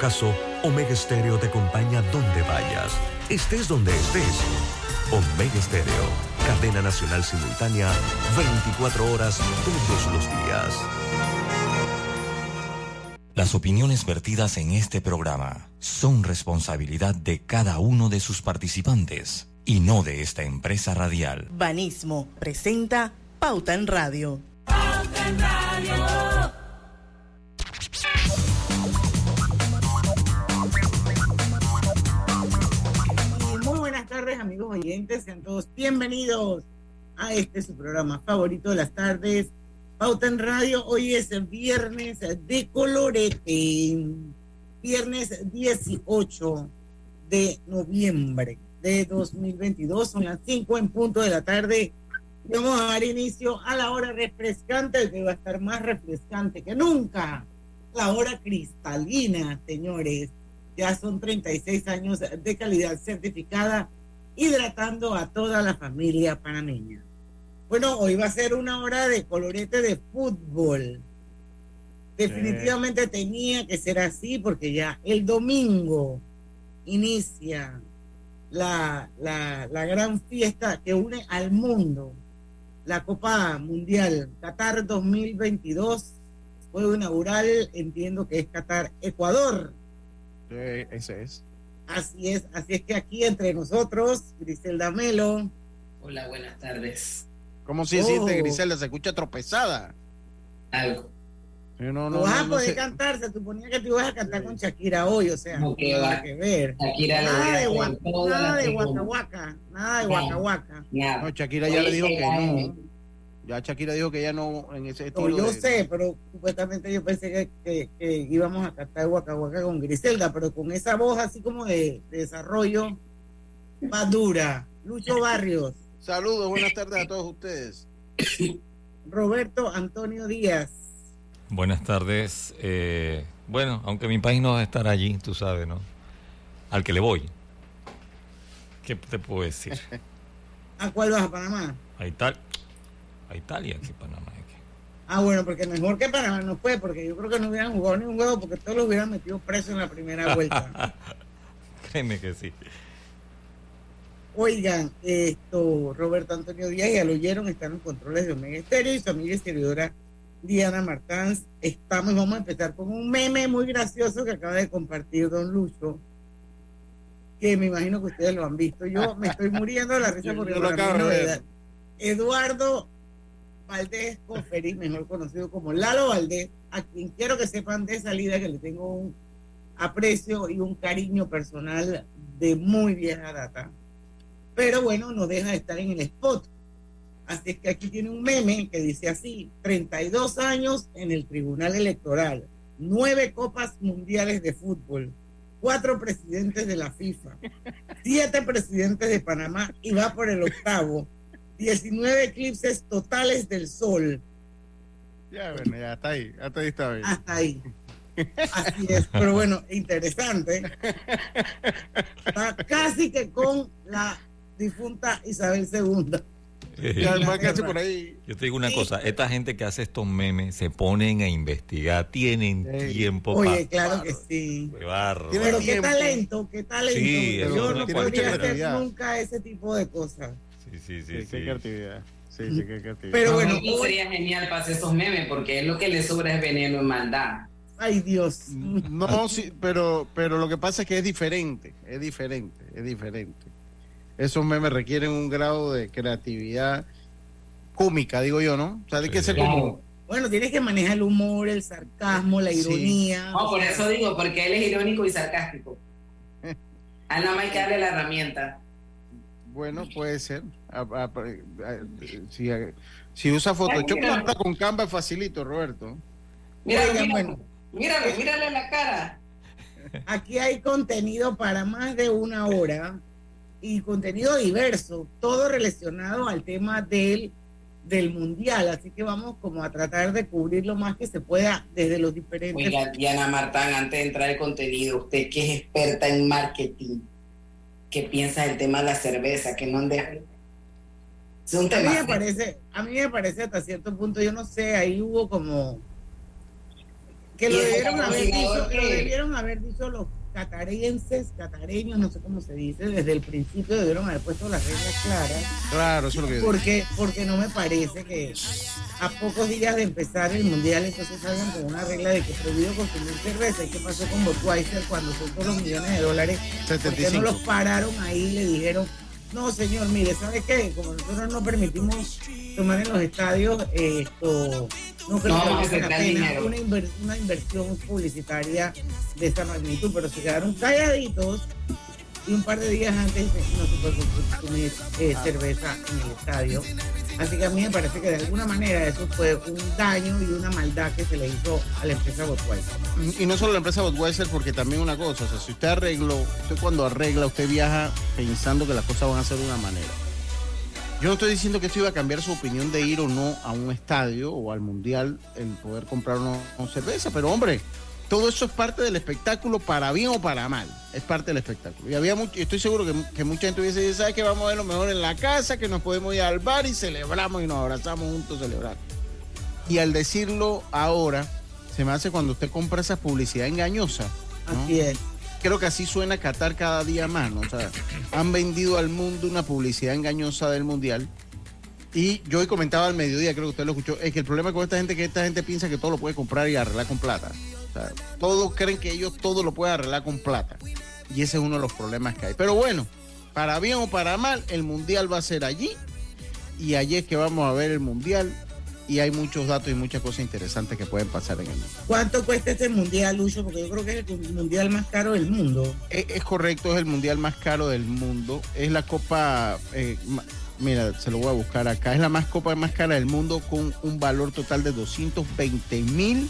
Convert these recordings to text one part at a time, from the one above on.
caso, Omega Stereo te acompaña donde vayas, estés donde estés. Omega Stereo, cadena nacional simultánea, 24 horas todos los días. Las opiniones vertidas en este programa son responsabilidad de cada uno de sus participantes y no de esta empresa radial. Banismo presenta Pauta en Radio. Pauta en Radio. Sean todos bienvenidos a este su programa favorito de las tardes, Pauta en Radio. Hoy es viernes de colorete, viernes 18 de noviembre de 2022. Son las 5 en punto de la tarde. vamos a dar inicio a la hora refrescante, que va a estar más refrescante que nunca. La hora cristalina, señores. Ya son 36 años de calidad certificada, hidratando a toda la familia panameña. Bueno, hoy va a ser una hora de colorete de fútbol. Definitivamente tenía que ser así porque ya el domingo inicia la, la, la gran fiesta que une al mundo, la Copa Mundial Qatar 2022, juego inaugural, entiendo que es Qatar Ecuador. Sí, ese es. Así es, así es que aquí entre nosotros, Griselda Melo. Hola, buenas tardes. ¿Cómo se siente oh. Griselda? Se escucha tropezada. Algo. No, no, vas a poder cantar, se suponía que te ibas a cantar con Shakira hoy, o sea, no, nada que ver. Shakira nada, de, nada de Waka nada de Waka No, Shakira ya le dijo que no. Ya Shakira dijo que ya no en ese estilo. yo sé, pero supuestamente yo pensé que, que, íbamos a cantar Waka con Griselda, pero con esa voz así como de, de desarrollo más dura. Lucho Barrios. Saludos, buenas tardes a todos ustedes. Roberto Antonio Díaz. Buenas tardes. Eh, bueno, aunque mi país no va a estar allí, tú sabes, ¿no? Al que le voy. ¿Qué te puedo decir? ¿A cuál vas a Panamá? A Italia. A Italia, que Panamá. Ah, bueno, porque mejor que Panamá no fue, porque yo creo que no hubieran jugado ni un juego porque todos los hubieran metido preso en la primera vuelta. Créeme que sí. Oigan, esto, Roberto Antonio Díaz, ya lo oyeron, están los controles de Omega Estéreo y su amiga exteriora Diana Martans. Estamos, vamos a empezar con un meme muy gracioso que acaba de compartir Don Lucho, que me imagino que ustedes lo han visto. Yo me estoy muriendo de la risa porque lo acabo de Eduardo Valdés Conferí, mejor conocido como Lalo Valdés, a quien quiero que sepan de salida que le tengo un aprecio y un cariño personal de muy vieja data. Pero bueno, no deja de estar en el spot Así es que aquí tiene un meme que dice así, 32 años en el Tribunal Electoral, nueve copas mundiales de fútbol, cuatro presidentes de la FIFA, siete presidentes de Panamá y va por el octavo, 19 eclipses totales del sol. Ya, bueno, ya está ahí, hasta ahí está bien. Hasta ahí. Así es, pero bueno, interesante. Está casi que con la difunta Isabel II. Yo te digo una cosa, esta gente que hace estos memes se ponen a investigar, tienen tiempo Oye, claro que sí. Pero qué talento, qué talento. yo no podría hacer nunca ese tipo de cosas. Sí, sí, sí. Qué creatividad. Sí, sí, qué creatividad. Pero bueno, sería genial para hacer esos memes porque es lo que le sobra es veneno y maldad. Ay, Dios. No, sí, pero, pero lo que pasa es que es diferente, es diferente, es diferente esos memes requieren un grado de creatividad cómica, digo yo, ¿no? O sea, hay que ser como... Bueno, tienes que manejar el humor, el sarcasmo, la ironía. No, por eso digo, porque él es irónico y sarcástico. A nada más hay que darle la herramienta. Bueno, puede ser. si, si, usa Photoshop con Canva facilito, Roberto. Míralo, bueno. míralo, mírale la cara. Aquí hay contenido para más de una hora y contenido diverso, todo relacionado al tema del, del mundial. Así que vamos como a tratar de cubrir lo más que se pueda desde los diferentes. Oiga, Diana Martán, antes de entrar al contenido, usted que es experta en marketing, ¿qué piensa del tema de la cerveza? Que no han dejado. A mí, me parece, a mí me parece hasta cierto punto, yo no sé, ahí hubo como Que lo debieron haber dicho, lo debieron haber dicho los catarenses, catareños, no sé cómo se dice, desde el principio debieron haber puesto las reglas claras. Claro, eso es lo que porque, porque no me parece que a pocos días de empezar el mundial entonces salgan con una regla de que prohibido consumir cerveza. ¿Y qué pasó con Budweiser cuando soltó los millones de dólares? Porque no los pararon ahí y le dijeron, no señor, mire, ¿sabe qué? Como nosotros no permitimos tomar en los estadios, esto no creo que valga la pena una, una inversión publicitaria de esta magnitud, pero se quedaron calladitos y un par de días antes no se puede consumir eh, cerveza en el estadio. Así que a mí me parece que de alguna manera eso fue un daño y una maldad que se le hizo a la empresa Budweiser. Y no solo a la empresa Budweiser, porque también una cosa, o sea, si usted arregló, usted cuando arregla, usted viaja pensando que las cosas van a ser de una manera. Yo no estoy diciendo que esto iba a cambiar su opinión de ir o no a un estadio o al mundial, el poder comprar una, cerveza, pero hombre, todo eso es parte del espectáculo, para bien o para mal. Es parte del espectáculo. Y había mucho, estoy seguro que, mucha gente hubiese dicho, ¿sabes que Vamos a ver lo mejor en la casa, que nos podemos ir al bar y celebramos y nos abrazamos juntos celebrar. Y al decirlo ahora, se me hace cuando usted compra esa publicidad engañosa. Así es creo que así suena Qatar cada día más, ¿no? O sea, han vendido al mundo una publicidad engañosa del Mundial. Y yo hoy comentaba al mediodía, creo que usted lo escuchó, es que el problema con esta gente es que esta gente piensa que todo lo puede comprar y arreglar con plata. Todos creen que ellos todo lo pueden arreglar con plata. Y ese es uno de los problemas que hay. Pero bueno, para bien o para mal, el Mundial va a ser allí. Y allí es que vamos a ver el Mundial y hay muchos datos y muchas cosas interesantes que pueden pasar en el mundo. ¿Cuánto cuesta este mundial, Lucho? Porque yo creo que es el mundial más caro del mundo. Es, correcto, es el mundial más caro del mundo. Es la copa, eh, mira, se lo voy a buscar acá. Es la más copa más cara del mundo con un valor total de 220 mil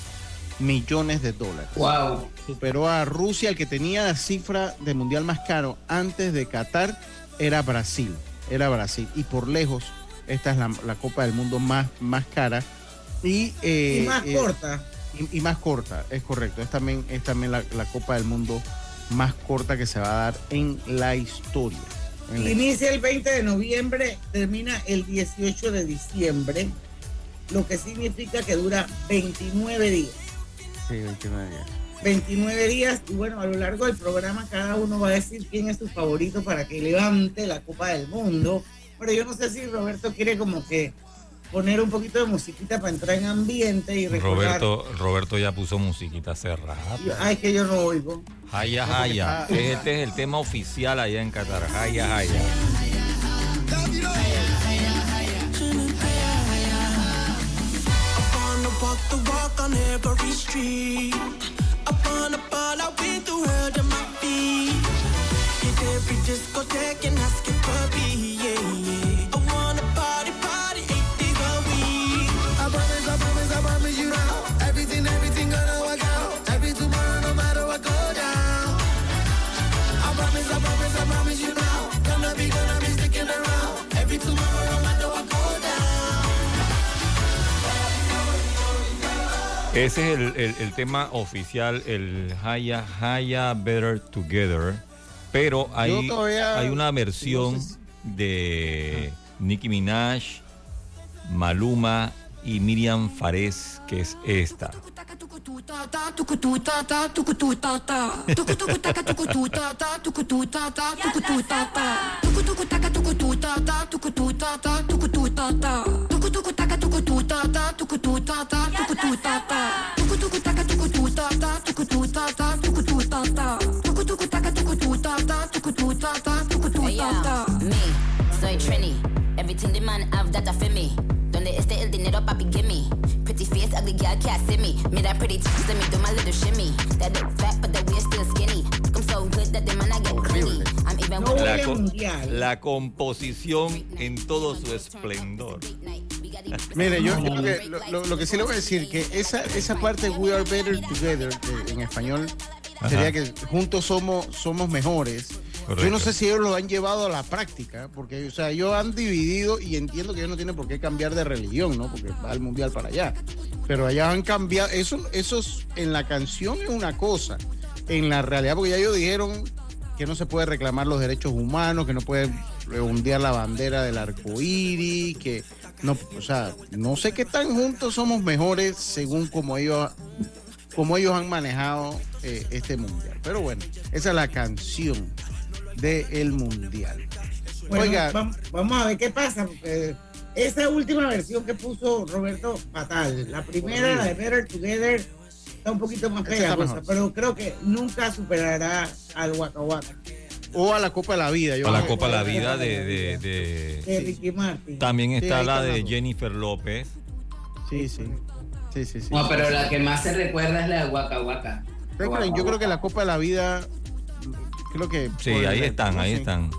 millones de dólares. Wow. Superó a Rusia, el que tenía la cifra de mundial más caro antes de Qatar era Brasil. Era Brasil. Y por lejos esta es la, Copa del Mundo más, más cara. Y, eh, más eh, corta. Y, más corta, es correcto. Es también, es también la, Copa del Mundo más corta que se va a dar en la historia. Inicia el 20 de noviembre, termina el 18 de diciembre, lo que significa que dura 29 días. Sí, 29 días. 29 días y bueno, a lo largo del programa cada uno va a decir quién es su favorito para que levante la Copa del Mundo pero yo no sé si Roberto quiere como que poner un poquito de musiquita para entrar en ambiente y recordar. Roberto, Roberto ya puso musiquita cerrada. Ay, que yo no oigo. Jaya, jaya. Este es el tema oficial allá en Qatar. Jaya, jaya. Ese es el, el, tema oficial, el Haya Haya Better Together. Pero hay, hay una versión de Nicki Minaj, Maluma y Miriam Fares, que es esta. Soy Trini. Everything the man have that for me. Donde esté el dinero, papi, give me. Pretty face, ugly girl can't see me. Me that pretty text, let me do my little shimmy. That look fat, but the we're still skinny. I'm so good that the man I get clingy. I'm even la, con, la composición en todo su esplendor. Mire, yo, yo que, lo, lo, que sí le voy a decir que esa, esa parte We Are Better Together, que en español sería que juntos somos, somos mejores. Yo no sé si ellos lo han llevado a la práctica, porque, o sea, ellos han dividido y entiendo que ellos no tienen por qué cambiar de religión, ¿no? Porque va el mundial para allá. Pero allá han cambiado. Eso, eso en la canción es una cosa. En la realidad, porque ya ellos dijeron que no se puede reclamar los derechos humanos, que no puede ondear la bandera del arco iris, que no, o sea, no sé qué tan juntos somos mejores según como ellos como ellos han manejado eh, este mundial. Pero bueno, esa es la canción del mundial. Oiga, vamos, a ver qué pasa. esa última versión que puso Roberto Fatal, la primera, la de Better Together, está un poquito más fea, pero creo que nunca superará al Waka Waka. O a la Copa de la Vida. a la Copa de la Vida de, de, Ricky Martin. También está la de Jennifer López. Sí, sí. Sí, sí, sí. No, pero la que más se recuerda es la de Waka Waka. Yo creo que la Copa de la Vida, creo que... Sí, ahí están, ahí están.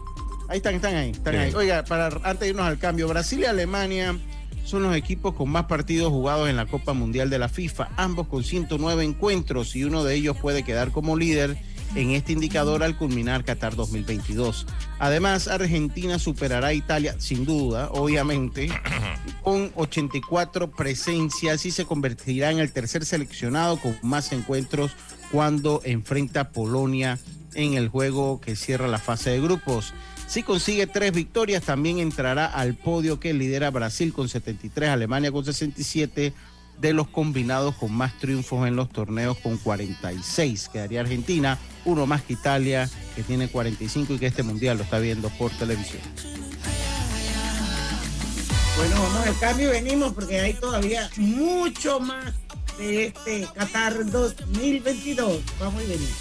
Ahí están, están ahí, están ahí. Oiga, para antes de irnos al cambio, Brasil y Alemania son los equipos con más partidos jugados en la Copa Mundial de la FIFA, ambos con 109 encuentros y uno de ellos puede quedar como líder en este indicador al culminar Qatar 2022. Además, Argentina superará a Italia, sin duda, obviamente, con 84 presencias y se convertirá en el tercer seleccionado con más encuentros cuando enfrenta a Polonia en el juego que cierra la fase de grupos. Si consigue tres victorias, también entrará al podio que lidera Brasil con 73, Alemania con 67, de los combinados con más triunfos en los torneos con 46. Quedaría Argentina, uno más que Italia, que tiene 45 y que este mundial lo está viendo por televisión. Bueno, vamos al cambio y venimos porque hay todavía mucho más de este Qatar 2022. Vamos y venimos.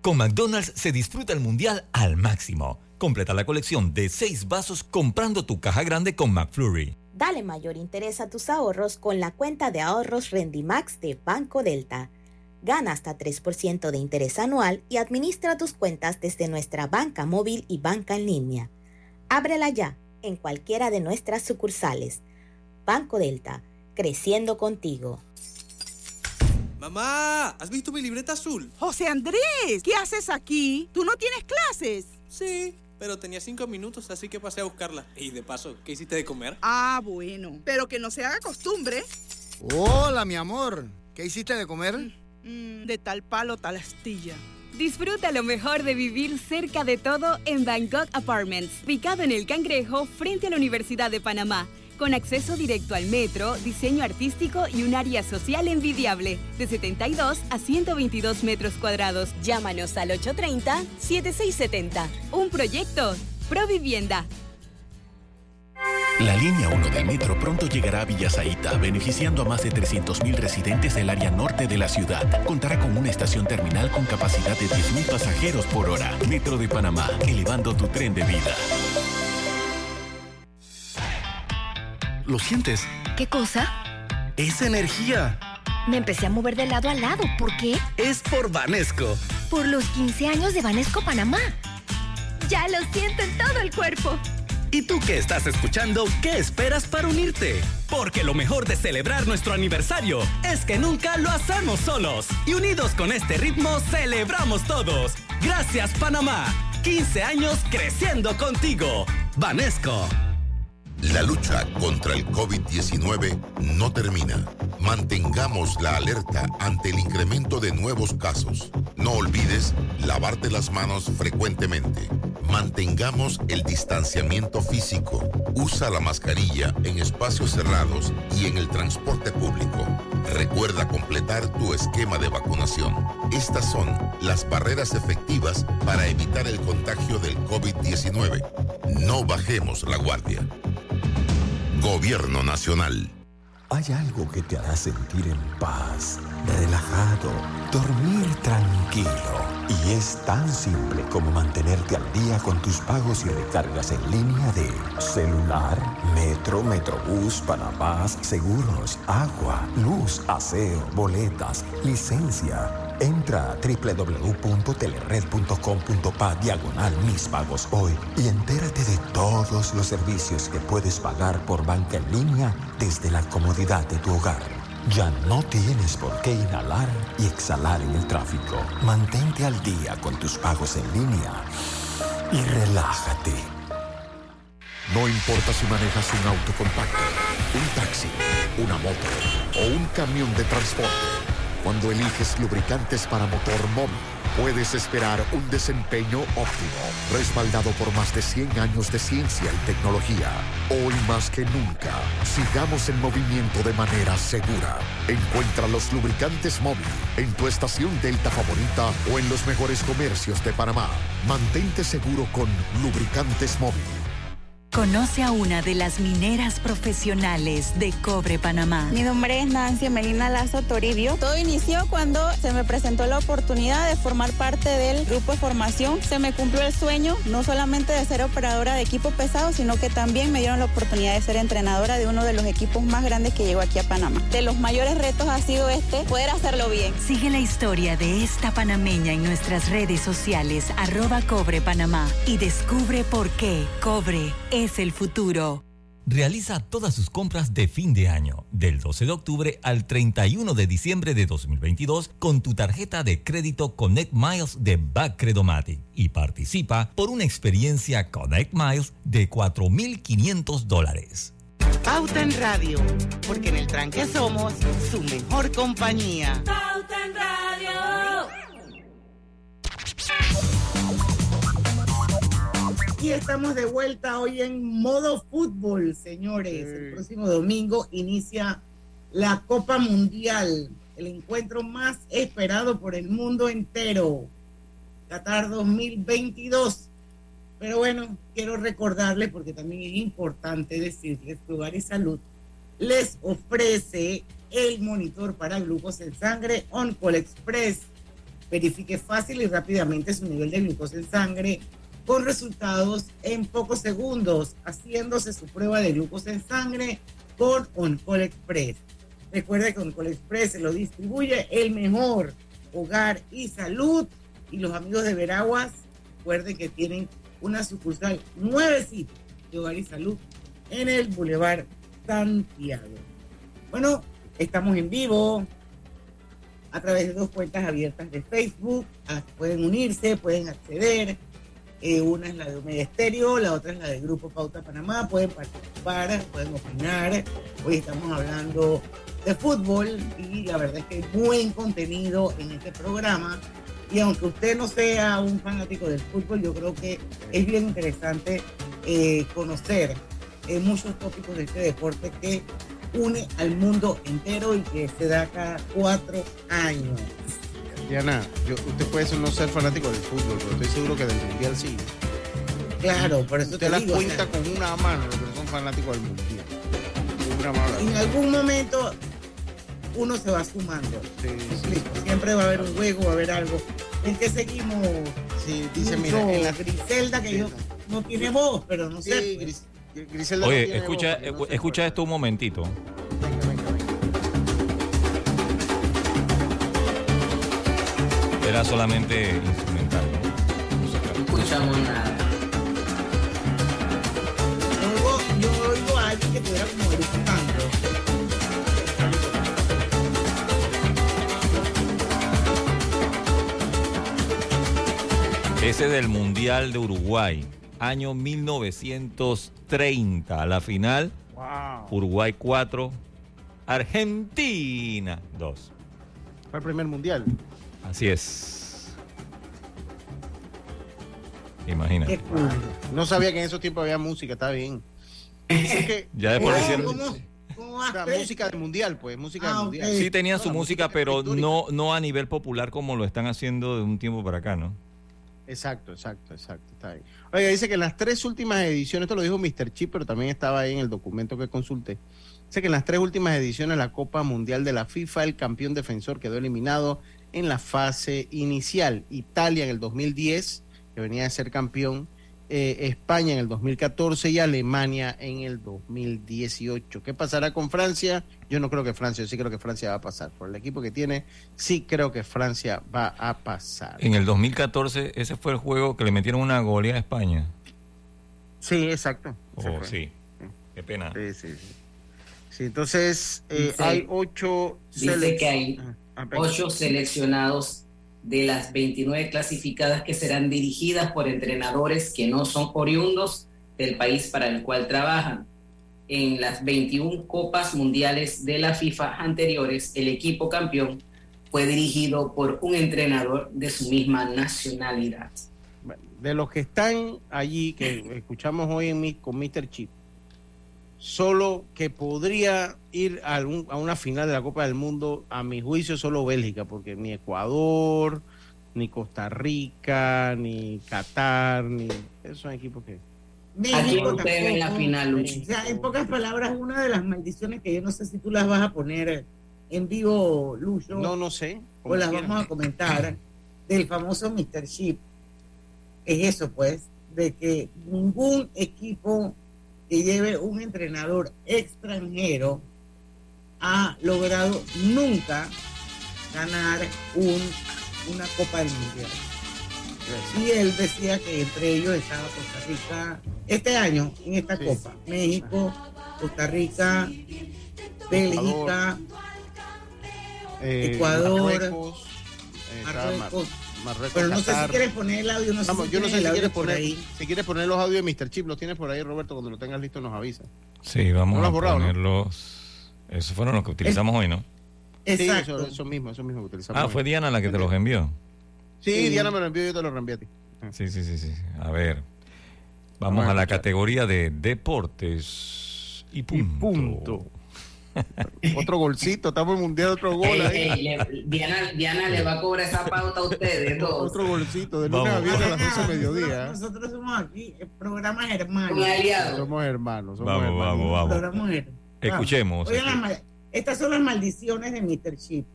Con McDonald's se disfruta el mundial al máximo. Completa la colección de seis vasos comprando tu caja grande con McFlurry. Dale mayor interés a tus ahorros con la cuenta de ahorros Rendimax de Banco Delta. Gana hasta 3% de interés anual y administra tus cuentas desde nuestra banca móvil y banca en línea. Ábrela ya en cualquiera de nuestras sucursales. Banco Delta, creciendo contigo. Mamá, ¿has visto mi libreta azul? José Andrés, ¿qué haces aquí? ¿Tú no tienes clases? Sí, pero tenía cinco minutos, así que pasé a buscarla. Y de paso, ¿qué hiciste de comer? Ah, bueno, pero que no se haga costumbre. Hola, mi amor. ¿Qué hiciste de comer? Mm, de tal palo, tal astilla. Disfruta lo mejor de vivir cerca de todo en Bangkok Apartments, ubicado en el Cangrejo frente a la Universidad de Panamá con acceso directo al metro, diseño artístico y un área social envidiable, de 72 a 122 metros cuadrados. Llámanos al 830-7670. Un proyecto, Provivienda. La línea 1 del metro pronto llegará a Villasaita, beneficiando a más de 300.000 residentes del área norte de la ciudad. Contará con una estación terminal con capacidad de 10.000 pasajeros por hora. Metro de Panamá, elevando tu tren de vida. ¿Lo sientes? ¿Qué cosa? Es energía. Me empecé a mover de lado a lado. ¿Por qué? Es por Vanesco. Por los 15 años de Vanesco Panamá. Ya lo siento en todo el cuerpo. ¿Y tú que estás escuchando, qué esperas para unirte? Porque lo mejor de celebrar nuestro aniversario es que nunca lo hacemos solos. Y unidos con este ritmo, celebramos todos. Gracias, Panamá. 15 años creciendo contigo. Vanesco. La lucha contra el COVID-19 no termina. Mantengamos la alerta ante el incremento de nuevos casos. No olvides lavarte las manos frecuentemente. Mantengamos el distanciamiento físico. Usa la mascarilla en espacios cerrados y en el transporte público. Recuerda completar tu esquema de vacunación. Estas son las barreras efectivas para evitar el contagio del COVID-19. No bajemos la guardia. Gobierno Nacional. Hay algo que te hará sentir en paz, relajado, dormir tranquilo. Y es tan simple como mantenerte al día con tus pagos y recargas en línea de celular, metro, metrobús, Panamás, seguros, agua, luz, aseo, boletas, licencia Entra a www.telered.com.pa diagonal mis pagos hoy y entérate de todos los servicios que puedes pagar por banca en línea desde la comodidad de tu hogar. Ya no tienes por qué inhalar y exhalar en el tráfico. Mantente al día con tus pagos en línea y relájate. No importa si manejas un auto compacto, un taxi, una moto o un camión de transporte. Cuando eliges lubricantes para motor móvil, puedes esperar un desempeño óptimo, respaldado por más de 100 años de ciencia y tecnología. Hoy más que nunca, sigamos en movimiento de manera segura. Encuentra los lubricantes móvil en tu estación Delta favorita o en los mejores comercios de Panamá. Mantente seguro con lubricantes móvil. Conoce a una de las mineras profesionales de Cobre Panamá. Mi nombre es Nancy Melina Lazo Toribio. Todo inició cuando se me presentó la oportunidad de formar parte del grupo de formación. Se me cumplió el sueño, no solamente de ser operadora de equipo pesado, sino que también me dieron la oportunidad de ser entrenadora de uno de los equipos más grandes que llegó aquí a Panamá. De los mayores retos ha sido este, poder hacerlo bien. Sigue la historia de esta panameña en nuestras redes sociales, arroba Cobre Panamá, y descubre por qué Cobre es es el futuro. Realiza todas sus compras de fin de año, del 12 de octubre al 31 de diciembre de 2022, con tu tarjeta de crédito Connect Miles de Backcredomatic y participa por una experiencia Connect Miles de 4.500 dólares. Pauta en Radio, porque en el tranque somos su mejor compañía. Pauta en Radio. Y estamos de vuelta hoy en modo fútbol, señores. El próximo domingo inicia la Copa Mundial, el encuentro más esperado por el mundo entero, Qatar 2022. Pero bueno, quiero recordarles, porque también es importante decirles que Hogar y Salud les ofrece el monitor para glucosa en sangre OnCall Express. Verifique fácil y rápidamente su nivel de glucosa en sangre con resultados en pocos segundos, haciéndose su prueba de glucosa en sangre con Oncol Express. Recuerde que Oncol Express lo distribuye el mejor hogar y salud. Y los amigos de Veraguas, recuerden que tienen una sucursal nuevecita de hogar y salud en el Boulevard Santiago. Bueno, estamos en vivo a través de dos cuentas abiertas de Facebook. Ah, pueden unirse, pueden acceder eh, una es la de Omega Estéreo, la otra es la del Grupo Pauta Panamá. Pueden participar, pueden opinar. Hoy estamos hablando de fútbol y la verdad es que hay buen contenido en este programa. Y aunque usted no sea un fanático del fútbol, yo creo que es bien interesante eh, conocer eh, muchos tópicos de este deporte que une al mundo entero y que se da cada cuatro años. Diana, yo, usted puede no ser fanático del fútbol, pero estoy seguro que del mundial sí. Claro, por eso usted te la cuenta con una mano los que son fanáticos del mundial. En algún momento uno se va sumando. Siempre va a haber un juego, va a haber algo. ¿En qué seguimos? Sí, dice, mira, en la Griselda, que yo no tiene voz, pero no sé. Griselda Oye, escucha, escucha esto un momentito. Era solamente instrumental. No escuchamos nada. Yo oigo a alguien que estuviera como gritando. Ese del Mundial de Uruguay, año 1930, la final, wow. Uruguay 4, Argentina 2. Fue el primer mundial. Así es. Imagínate. No sabía que en esos tiempos había música, está bien. ya después lo hicieron. música del mundial, pues, música ah, mundial. Sí tenían su música, pero no, no a nivel popular como lo están haciendo de un tiempo para acá, ¿no? Exacto, exacto, exacto. Está bien. Oiga, dice que en las tres últimas ediciones, esto lo dijo Mr. Chip, pero también estaba ahí en el documento que consulté. Dice que en las tres últimas ediciones de la Copa Mundial de la FIFA, el campeón defensor quedó eliminado en la fase inicial. Italia en el 2010, que venía de ser campeón, eh, España en el 2014 y Alemania en el 2018. ¿Qué pasará con Francia? Yo no creo que Francia, yo sí creo que Francia va a pasar. Por el equipo que tiene, sí creo que Francia va a pasar. En el 2014 ese fue el juego que le metieron una goleada a España. Sí, exacto. Oh, sí. Qué pena. Sí, sí, sí. entonces eh, hay ocho... Dice que hay ocho seleccionados de las 29 clasificadas que serán dirigidas por entrenadores que no son oriundos del país para el cual trabajan. En las 21 copas mundiales de la FIFA anteriores, el equipo campeón fue dirigido por un entrenador de su misma nacionalidad. De los que están allí, que escuchamos hoy en con Mr. Chip, solo que podría ir a, a, una final de la Copa del Mundo, a mi juicio, solo Bélgica, porque ni Ecuador, ni Costa Rica, ni Qatar, ni esos son equipos que México en la final, O sea, en pocas palabras, una de las maldiciones que yo no sé si tú las vas a poner en vivo, Lucho. No, no sé. O las vamos a comentar del famoso Mr. Chip. Es eso, pues, de que ningún equipo que lleve un entrenador extranjero ha logrado nunca ganar un, una Copa del Mundial. Y él decía que entre ellos estaba Costa Rica, este año, en esta Copa, México, Costa Rica, Bélgica, eh, Ecuador, Marruecos, Marruecos. Pero no sé si quieres poner el audio, no sé si yo no sé si quieres poner, ahí. si quieres poner los audios de Mr. Chip, los tienes por ahí, Roberto, cuando lo tengas listo nos avisa. Sí, vamos a ponerlos. Esos fueron los que utilizamos hoy, ¿no? Exacto. Sí, eso, eso mismo, eso mismo que utilizamos. Ah, fue Diana la que te los envió. Sí, Diana me lo envió y yo te lo reenvié a ti. Sí, sí, sí, sí. A ver. Vamos a la categoría de deportes y punto. otro golcito, estamos en mundial, otro gol. ahí. Diana, Diana le va a cobrar esa pauta a ustedes. Otro golcito, de lunes a viernes a las 12 de mediodía. Nosotros, somos aquí, programas hermanos. Somos hermanos. Somos vamos, hermanos. vamos, vamos. Escuchemos. estas son las maldiciones de Mr. Chip.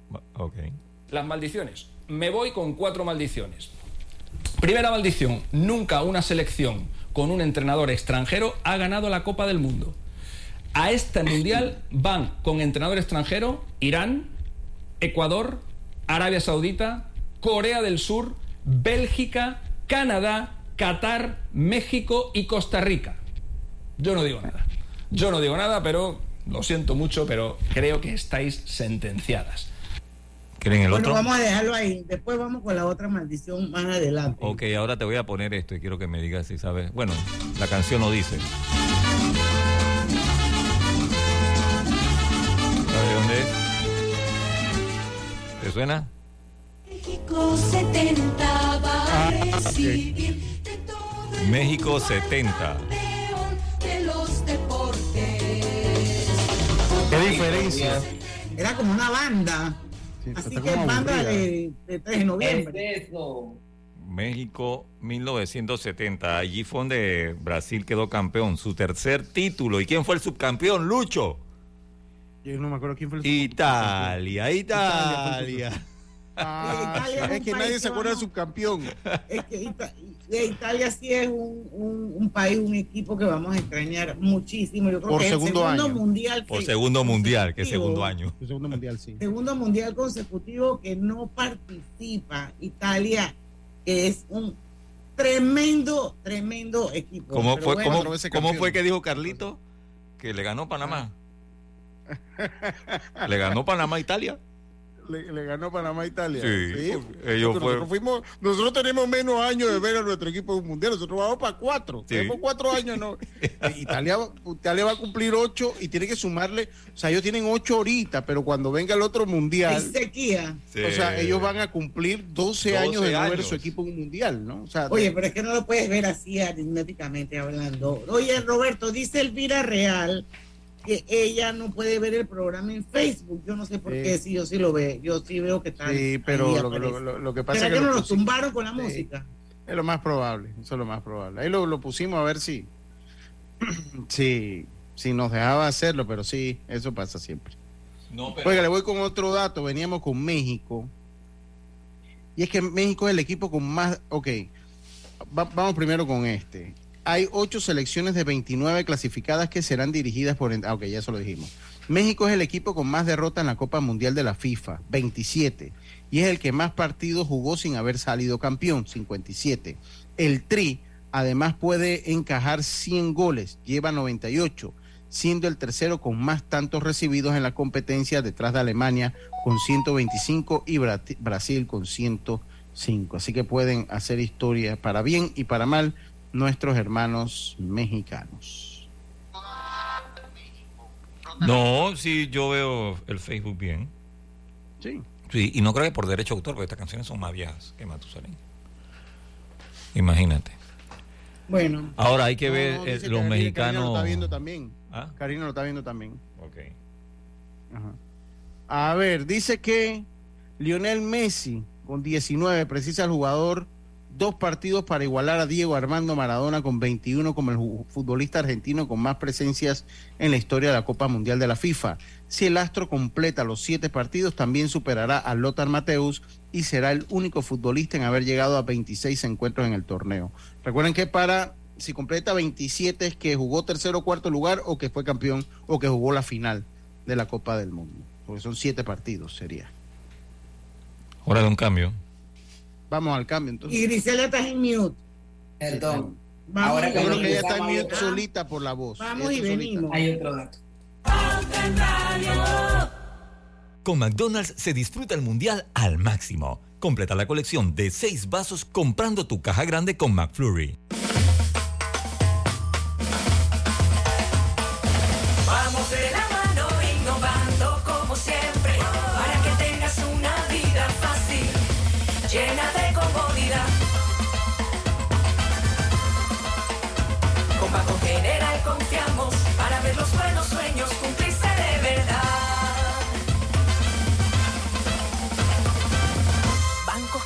Las maldiciones me voy con cuatro maldiciones. Primera maldición, nunca una selección con un entrenador extranjero ha ganado la Copa del Mundo. A este mundial van con entrenador extranjero Irán, Ecuador, Arabia Saudita, Corea del Sur, Bélgica, Canadá, Qatar, México y Costa Rica. Yo no digo nada. Yo no digo nada, pero lo siento mucho, pero creo que estáis sentenciadas bueno, vamos a dejarlo ahí. Después vamos con la otra maldición más adelante. Ok, ahora te voy a poner esto y quiero que me digas si sabes. Bueno, la canción lo dice. Suena? México 70 va a recibir México 70. De los deportes. ¿Qué diferencia? Era como una banda. Así que banda de, 3 de noviembre. México 1970. Allí fue donde Brasil quedó campeón, su tercer título. ¿Y quién fue el subcampeón? Lucho. Yo no me acuerdo quién fue el Italia, Italia. Ah, es que nadie se acuerda del subcampeón. Es que Italia sí es un, país, un equipo que vamos a extrañar muchísimo. Yo creo Por que segundo, el segundo mundial. Por segundo mundial, que es segundo año. segundo mundial, sí. Segundo mundial consecutivo que no participa Italia, que es un tremendo, tremendo equipo. ¿Cómo, fue, ¿cómo, fue que dijo Carlito? Que le ganó Panamá. le ganó Panamá a Italia le, ganó Panamá a Italia. Sí, ellos nosotros, fuimos, nosotros tenemos menos años de ver a nuestro equipo mundial. Nosotros vamos para cuatro. Tenemos cuatro años. ¿no? Italia, Italia va a cumplir ocho y tiene que sumarle. O sea, ellos tienen ocho ahorita, pero cuando venga el otro mundial. sequía. O sea, ellos van a cumplir 12, años de no ver su equipo mundial, ¿no? O sea, Oye, pero es que no lo puedes ver así aritméticamente hablando. Oye, Roberto, dice Elvira Real que ella no puede ver el programa en Facebook. Yo no sé por qué, si yo sí lo veo. Yo sí veo que está. Sí, pero lo, que pasa es que, nos lo tumbaron con la música? Es lo más probable, eso es lo más probable. Ahí lo, pusimos a ver si, si, si nos dejaba hacerlo, pero sí, eso pasa siempre. No, Oiga, le voy con otro dato. Veníamos con México. Y es que México es el equipo con más. Ok, vamos primero con este hay ocho selecciones de 29 clasificadas que serán dirigidas por... Ah, ya eso lo dijimos. México es el equipo con más derrotas en la Copa Mundial de la FIFA, 27. Y es el que más partidos jugó sin haber salido campeón, 57. El Tri además puede encajar 100 goles, lleva 98, siendo el tercero con más tantos recibidos en la competencia detrás de Alemania con 125 y Brasil con 105. Así que pueden hacer historia para bien y para mal nuestros hermanos mexicanos. No, sí, yo veo el Facebook bien. Sí. Sí, y no creo que por derecho de autor, porque estas canciones son más viejas que Matusalén. Imagínate. Bueno. Ahora hay que ver eh, los mexicanos. Karina lo está viendo también. ¿Ah? Karina lo está viendo también. Ok. A ver, dice que Lionel Messi, con 19, precisa el jugador dos partidos para igualar a Diego Armando Maradona con 21 como el futbolista argentino con más presencias en la historia de la Copa Mundial de la FIFA. Si el Astro completa los siete partidos, también superará a Lothar Mateus y será el único futbolista en haber llegado a 26 encuentros en el torneo. Recuerden que para, si completa 27 es que jugó tercero o cuarto lugar o que fue campeón o que jugó la final de la Copa del Mundo. Porque son siete partidos, sería. Hora de un cambio. Vamos al cambio entonces. Y Grisela está en mute. Perdón. Ahora que creo que ella está en mute solita por la voz. Vamos y venimos. Hay otro dato. Con McDonald's se disfruta el mundial al máximo. Completa la colección de seis vasos comprando tu caja grande con McFlurry.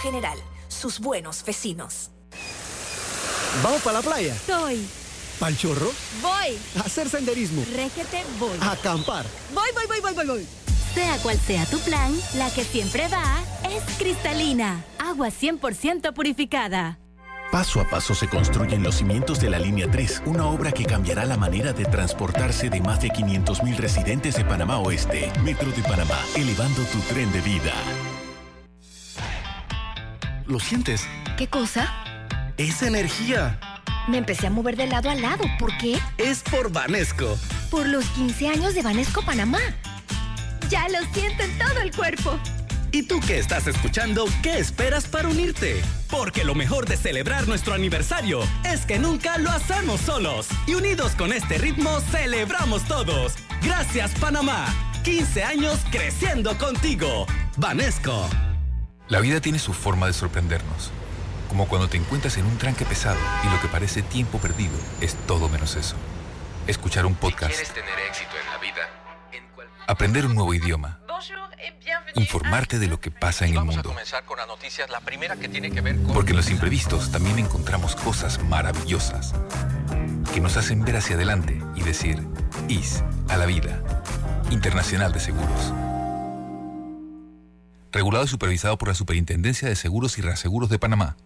General, sus buenos vecinos. ¿Vamos para la playa? Soy. ¿Pal chorro? Voy. A hacer senderismo. Régete, voy. A acampar. Voy, voy, voy, voy, voy, voy. Sea cual sea tu plan, la que siempre va es cristalina. Agua 100% purificada. Paso a paso se construyen los cimientos de la Línea 3, una obra que cambiará la manera de transportarse de más de 500.000 residentes de Panamá Oeste. Metro de Panamá, elevando tu tren de vida. ¿Lo sientes? ¿Qué cosa? Es energía. Me empecé a mover de lado a lado. ¿Por qué? Es por Vanesco. Por los 15 años de Vanesco Panamá. Ya lo siento en todo el cuerpo. ¿Y tú que estás escuchando, qué esperas para unirte? Porque lo mejor de celebrar nuestro aniversario es que nunca lo hacemos solos. Y unidos con este ritmo, celebramos todos. Gracias, Panamá. 15 años creciendo contigo. Vanesco. La vida tiene su forma de sorprendernos, como cuando te encuentras en un tranque pesado y lo que parece tiempo perdido es todo menos eso. Escuchar un podcast. quieres tener éxito en la vida, aprender un nuevo idioma. Informarte de lo que pasa en el mundo. Vamos a comenzar con las noticias, la primera que tiene que ver con... Porque en los imprevistos también encontramos cosas maravillosas que nos hacen ver hacia adelante y decir, IS a la vida. Internacional de Seguros regulado y supervisado por la Superintendencia de Seguros y Reaseguros de Panamá.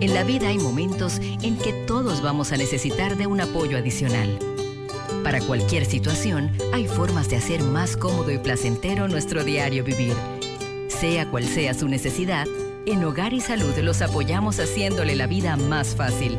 En la vida hay momentos en que todos vamos a necesitar de un apoyo adicional. Para cualquier situación, hay formas de hacer más cómodo y placentero nuestro diario vivir. Sea cual sea su necesidad, en Hogar y Salud los apoyamos haciéndole la vida más fácil,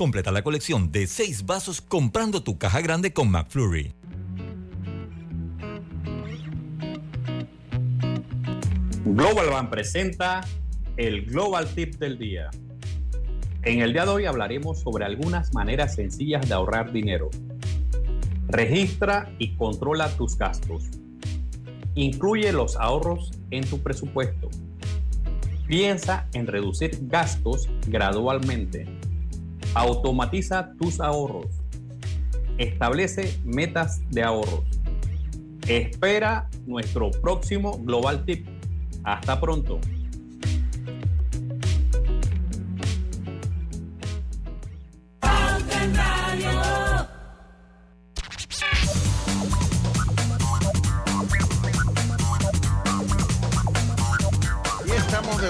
Completa la colección de seis vasos comprando tu caja grande con McFlurry. Global Bank presenta el Global Tip del día. En el día de hoy hablaremos sobre algunas maneras sencillas de ahorrar dinero. Registra y controla tus gastos. Incluye los ahorros en tu presupuesto. Piensa en reducir gastos gradualmente. Automatiza tus ahorros. Establece metas de ahorros. Espera nuestro próximo Global Tip. Hasta pronto.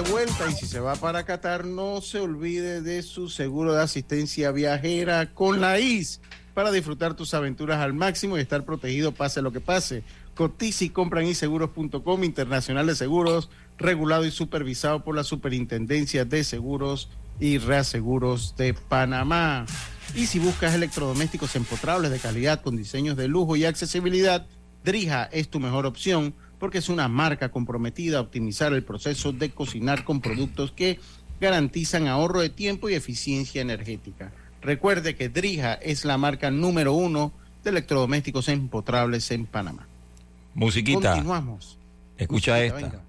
Vuelta y si se va para Qatar, no se olvide de su seguro de asistencia viajera con la IS. para disfrutar tus aventuras al máximo y estar protegido pase lo que pase. Cotiza y compra en iseguros.com, Internacional de Seguros, regulado y supervisado por la Superintendencia de Seguros y Reaseguros de Panamá. Y si buscas electrodomésticos empotrables de calidad con diseños de lujo y accesibilidad, Drija es tu mejor opción porque es una marca comprometida a optimizar el proceso de cocinar con productos que garantizan ahorro de tiempo y eficiencia energética. Recuerde que Drija es la marca número uno de electrodomésticos empotrables en Panamá. Musiquita. Continuamos. Escucha esta.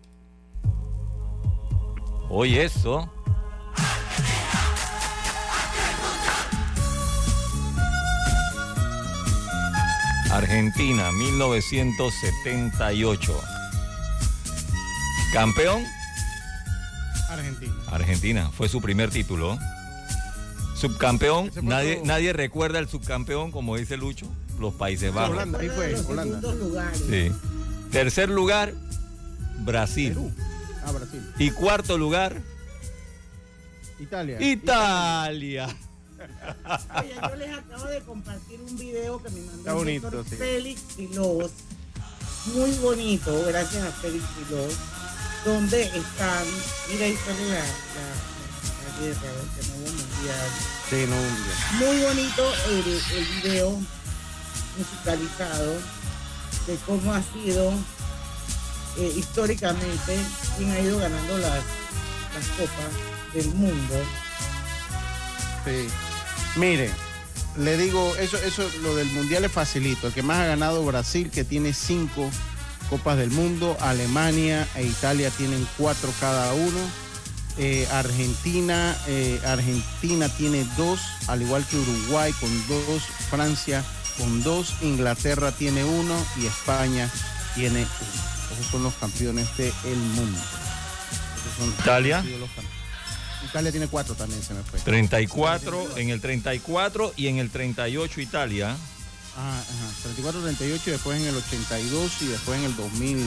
Oye eso. Argentina, 1978. Campeón. Argentina. Argentina, fue su primer título. Subcampeón, nadie, nadie recuerda el subcampeón, como dice Lucho, los Países Bajos. Holanda, ahí fue, Holanda. Sí. Tercer lugar, Brasil. Ah, Brasil. Y cuarto lugar, Italia. Italia. Oye, yo les acabo de compartir un video que me mandó Está bonito, el sí. Félix Pilos. Muy bonito, gracias a Félix Pilos. Donde están, mira ahí sale la, la, la guerra, el nuevo mundial. Sí, no, hombre. Muy bonito el, el video musicalizado de cómo ha sido eh, históricamente quien ha ido ganando las, las copas del mundo. Sí. Mire, le digo, eso, eso, lo del mundial es facilito. El que más ha ganado Brasil, que tiene cinco copas del mundo. Alemania e Italia tienen cuatro cada uno. Eh, Argentina, eh, Argentina tiene dos, al igual que Uruguay con dos, Francia con dos, Inglaterra tiene uno y España tiene uno. Esos son los campeones del mundo. Esos son- Italia. los. Italia tiene cuatro también, se me fue. 34, en el 34 y en el 38 Italia. Ajá, ajá. 34, 38 y después en el 82 y después en el 2000. Eh,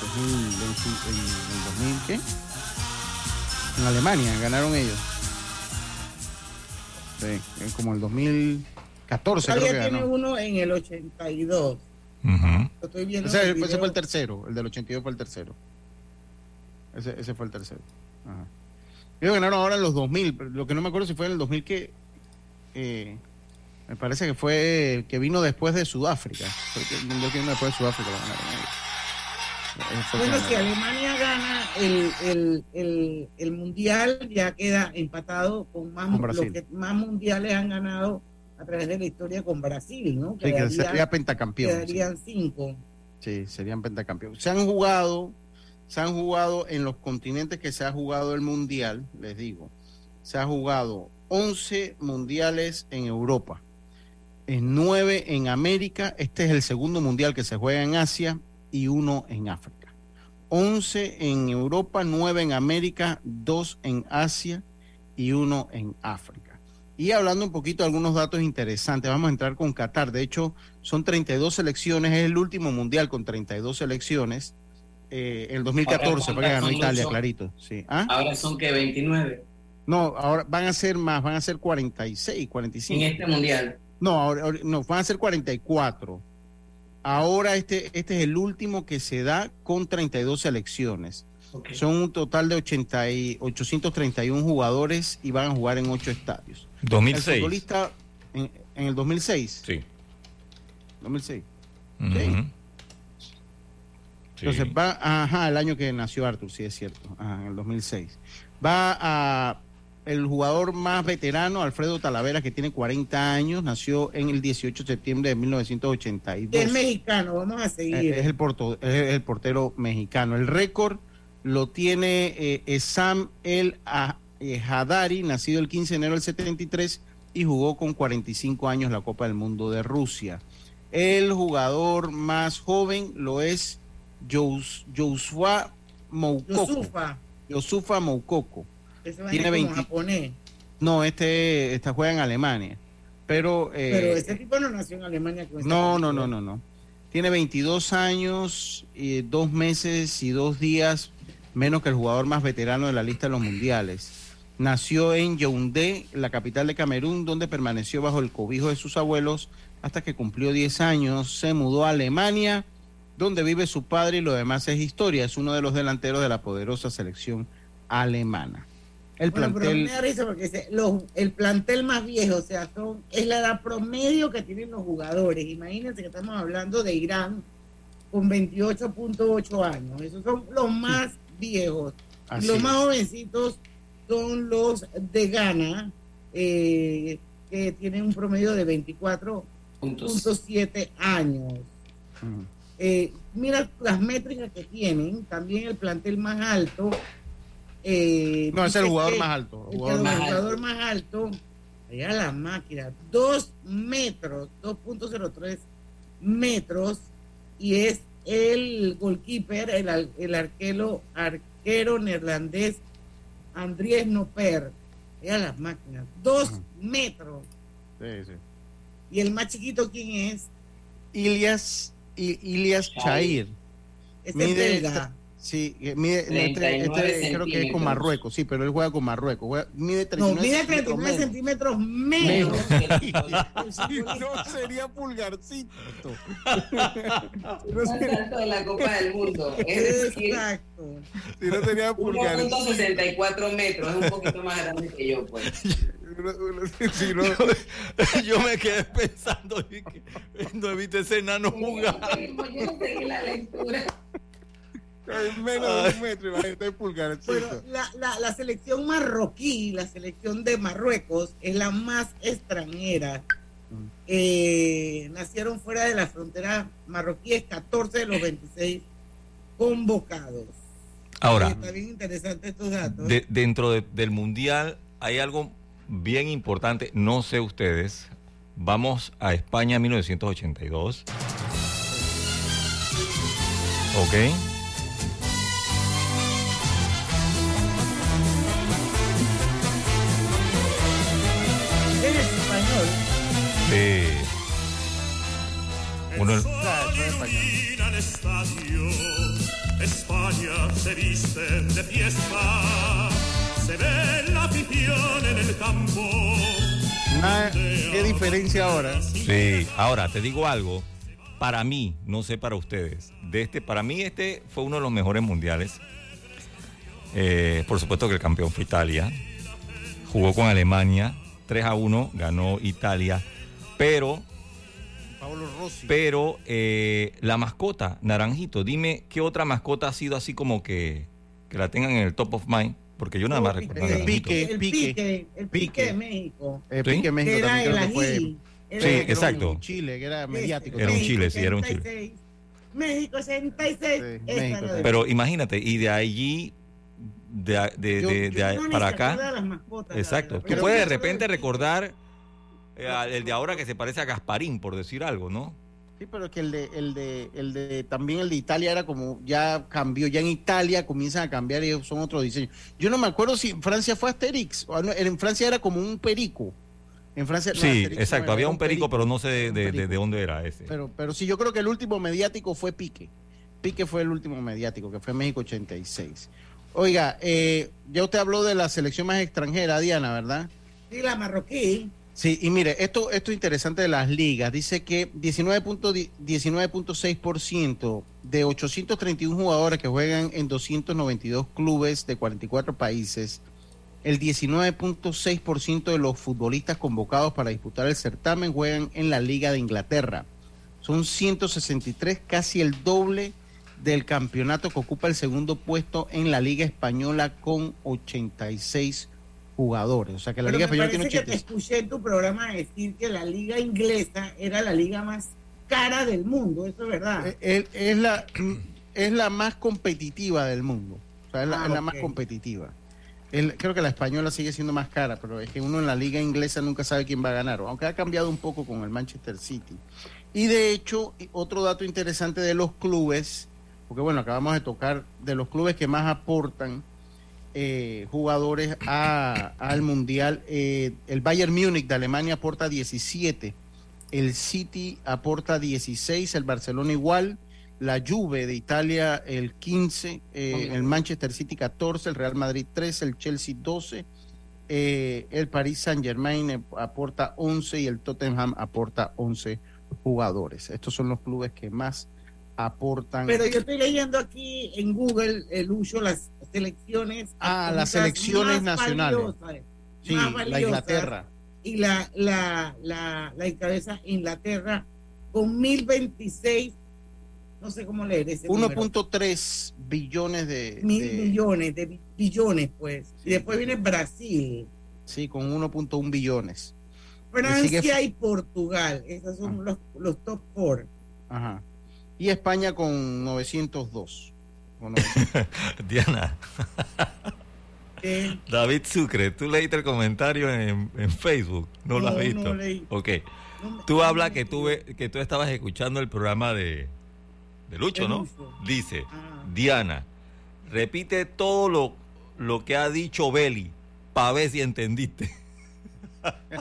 2020, en el 2000, ¿qué? En Alemania ganaron ellos. Sí, en como el 2014 creo que Italia tiene ganó. uno en el 82. Ujú. Lo estoy viendo. Ese, en el ese video. fue el tercero, el del 82 fue el tercero. Ese, ese fue el tercero. Ajá. Ellos ganaron ahora en los 2000, pero lo que no me acuerdo si fue en el 2000 que... eh, me parece que fue el que vino después de Sudáfrica. El mundial que vino después de Sudáfrica lo ganaron Bueno, si. Alemania gana el, el, el, el mundial, ya queda empatado con más, Con los que más mundiales han ganado a través de la historia con Brasil, ¿no? Sí, que sería pentacampeón. sí. Quedarían cinco. Sí, serían pentacampeones. Se han jugado, se han jugado en los continentes que se ha jugado el mundial, les digo. Se ha jugado 11 mundiales en Europa, en 9 en América. Este es el segundo mundial que se juega en Asia y uno en África. 11 en Europa, 9 en América, 2 en Asia y uno en África. Y hablando un poquito de algunos datos interesantes, vamos a entrar con Qatar. De hecho, son 32 selecciones, es el último mundial con 32 selecciones. Eh, el 2014 Ahora, fue que ganó son Italia, clarito. Sí. ¿Ah? Ahora son que 29 No, ahora van a ser más, van a ser 46, 45. en este mundial. No, ahora, ahora- no, van a ser 44. Ahora este, este es el último que se da con 32 selecciones. Ok. Son un total de 80 y 831 jugadores y van a jugar en 8 estadios. El 2006. futbolista en, en el 2006. Sí. 2006. Ujú. Sí. Entonces va, ajá, el año que nació Arthur, sí es cierto, ajá, en el 2006. Va a el jugador más veterano, Alfredo Talavera, que tiene 40 años, nació en el 18 de septiembre de 1982. Es mexicano, vamos a seguir. Eh, Es el, porto- es el portero mexicano. El récord lo tiene eh, eh, Sam El Ah- eh, Hadari, nacido el 15 de enero del 73 y jugó con 45 años la Copa del Mundo de Rusia. El jugador más joven lo es Joshua Moukoko. Yosufa, Yosufa Moukoko. ese Tiene como 20. japonés. No, este, este juega en Alemania. Pero, eh, Pero ese tipo no nació en Alemania. con no, no, no, no, no. Tiene 22 años, y dos meses y dos días menos que el jugador más veterano de la lista de los mundiales. Nació en Yaoundé, la capital de Camerún, donde permaneció bajo el cobijo de sus abuelos hasta que cumplió 10 años. Se mudó a Alemania, donde vive su padre y lo demás es historia. Es uno de los delanteros de la poderosa selección alemana. El plantel. el plantel más viejo, o sea, son, es la edad promedio que tienen los jugadores. Imagínense que estamos hablando de Irán con 28.8 años. Esos son los más viejos. los más jovencitos son los de Ghana, eh, que tienen un promedio de 24.7 años. Eh, mira las métricas que tienen, también el plantel más alto. Eh, no, es el jugador más alto. El jugador, más, jugador alto. más alto. Allá la máquina, 2 metros, 2.03 metros, y es el goalkeeper, el, el arquero, arquero neerlandés Andrés Noper. Allá las máquinas, 2 metros. Sí, sí. ¿Y el más chiquito quién es? Ilias Ilias Chair. Es belga. Sí, mide, este, este creo que es con Marruecos, sí, pero él juega con Marruecos. mide 39, no, mide 39 centímetros menos. no sería pulgarcito. no sería... de la Copa del Mundo. Es Exacto. Si no sería pulgarcito. 1.64 metros, es un poquito más grande que yo, pues. yo, me quedé pensando que no he ese enano jugar. Yo no seguí la lectura menos de un metro, imagínate pulgar. Bueno, la, la, la, selección marroquí, la selección de Marruecos, es la más extranjera. Eh, nacieron fuera de la frontera marroquíes 14 de los 26 convocados. Ahora, está bien interesante estos datos. dentro del mundial hay algo bien importante, no sé ustedes. Vamos a España 1982. Ok. Sí. Uno... España se viste de fiesta, se ve la afición en el campo. ¿Qué diferencia ahora? Sí, ahora te digo algo. Para mí, no sé para ustedes, de este, para mí este fue uno de los mejores mundiales. Eh, por supuesto que el campeón fue Italia. Jugó con Alemania, 3 a 1, ganó Italia. Pero. Pero eh, la mascota, Naranjito, dime qué otra mascota ha sido así como que, que la tengan en el top of mind. Porque yo nada más recuerdo. El pique, el pique, el pique de México. El pique México era el ají. Sí, exacto. Un Chile, que era mediático. Era un Chile, sí, era un Chile. México 66. Pero imagínate, y de allí de, de, de, para acá. exacto. Tú puedes de repente recordar eh, el de ahora que se parece a Gasparín, por decir algo, ¿no? Sí, pero que el de, el de, el de, también el de Italia era como, ya cambió, ya en Italia comienzan a cambiar y son otros diseños. Yo no me acuerdo si en Francia fue Asterix, o en Francia era como un perico. En Francia, sí, exacto, había un perico, pero no sé de, de, dónde era ese. Pero, pero sí, yo creo que el último mediático fue Pique. Pique fue el último mediático, que fue en México 86. Oiga, eh, ya usted habló de la selección más extranjera, Diana, ¿verdad? Sí, la marroquí. Sí, y mire, esto, esto es interesante de las ligas. Dice que 19.6% de 831 jugadores que juegan en 292 clubes de 44 países, el 19.6% de los futbolistas convocados para disputar el certamen juegan en la Liga de Inglaterra. Son 163, casi el doble del campeonato que ocupa el segundo puesto en la Liga Española con 86 jugadores. O sea que la Liga Española tiene que te escuché en tu programa decir que la Liga Inglesa era la liga más cara del mundo, eso es verdad. Eh, es, es la, es la más competitiva del mundo. O sea, es la, ah, más competitiva. creo que la española sigue siendo más cara, pero es que uno en la liga inglesa nunca sabe quién va a ganar, aunque ha cambiado un poco con el Manchester City. Y de hecho, otro dato interesante de los clubes, porque bueno, acabamos de tocar de los clubes que más aportan eh, jugadores al Mundial. Eh, el Bayern Múnich de Alemania aporta 17, el City aporta 16, el Barcelona igual, la Juve de Italia el 15, eh, el Manchester City 14, el Real Madrid 13, el Chelsea 12, eh, el Paris Saint Germain aporta 11 y el Tottenham aporta 11 jugadores. Estos son los clubes que más aportan. Pero yo estoy leyendo aquí en Google el uso las selecciones. Ah, las selecciones nacionales. sí, la Inglaterra. Y la, la, la, la encabeza Inglaterra con 1026 no sé cómo leer ese 1.3 billones de... Mil millones, de billones, pues. Y después viene Brasil. Sí, con 1.1 billones. Francia y Portugal, esos son ah. los, top four. Ajá. Y España con 902. Diana. David Sucre, tú leíste el comentario en, Facebook, no, lo has visto. No leí. Ok. tú hablas que tú, que tú estabas escuchando el programa de, de Lucho, ¿no? Dice, ah. Diana, repite todo lo, lo que ha dicho Beli para ver si entendiste.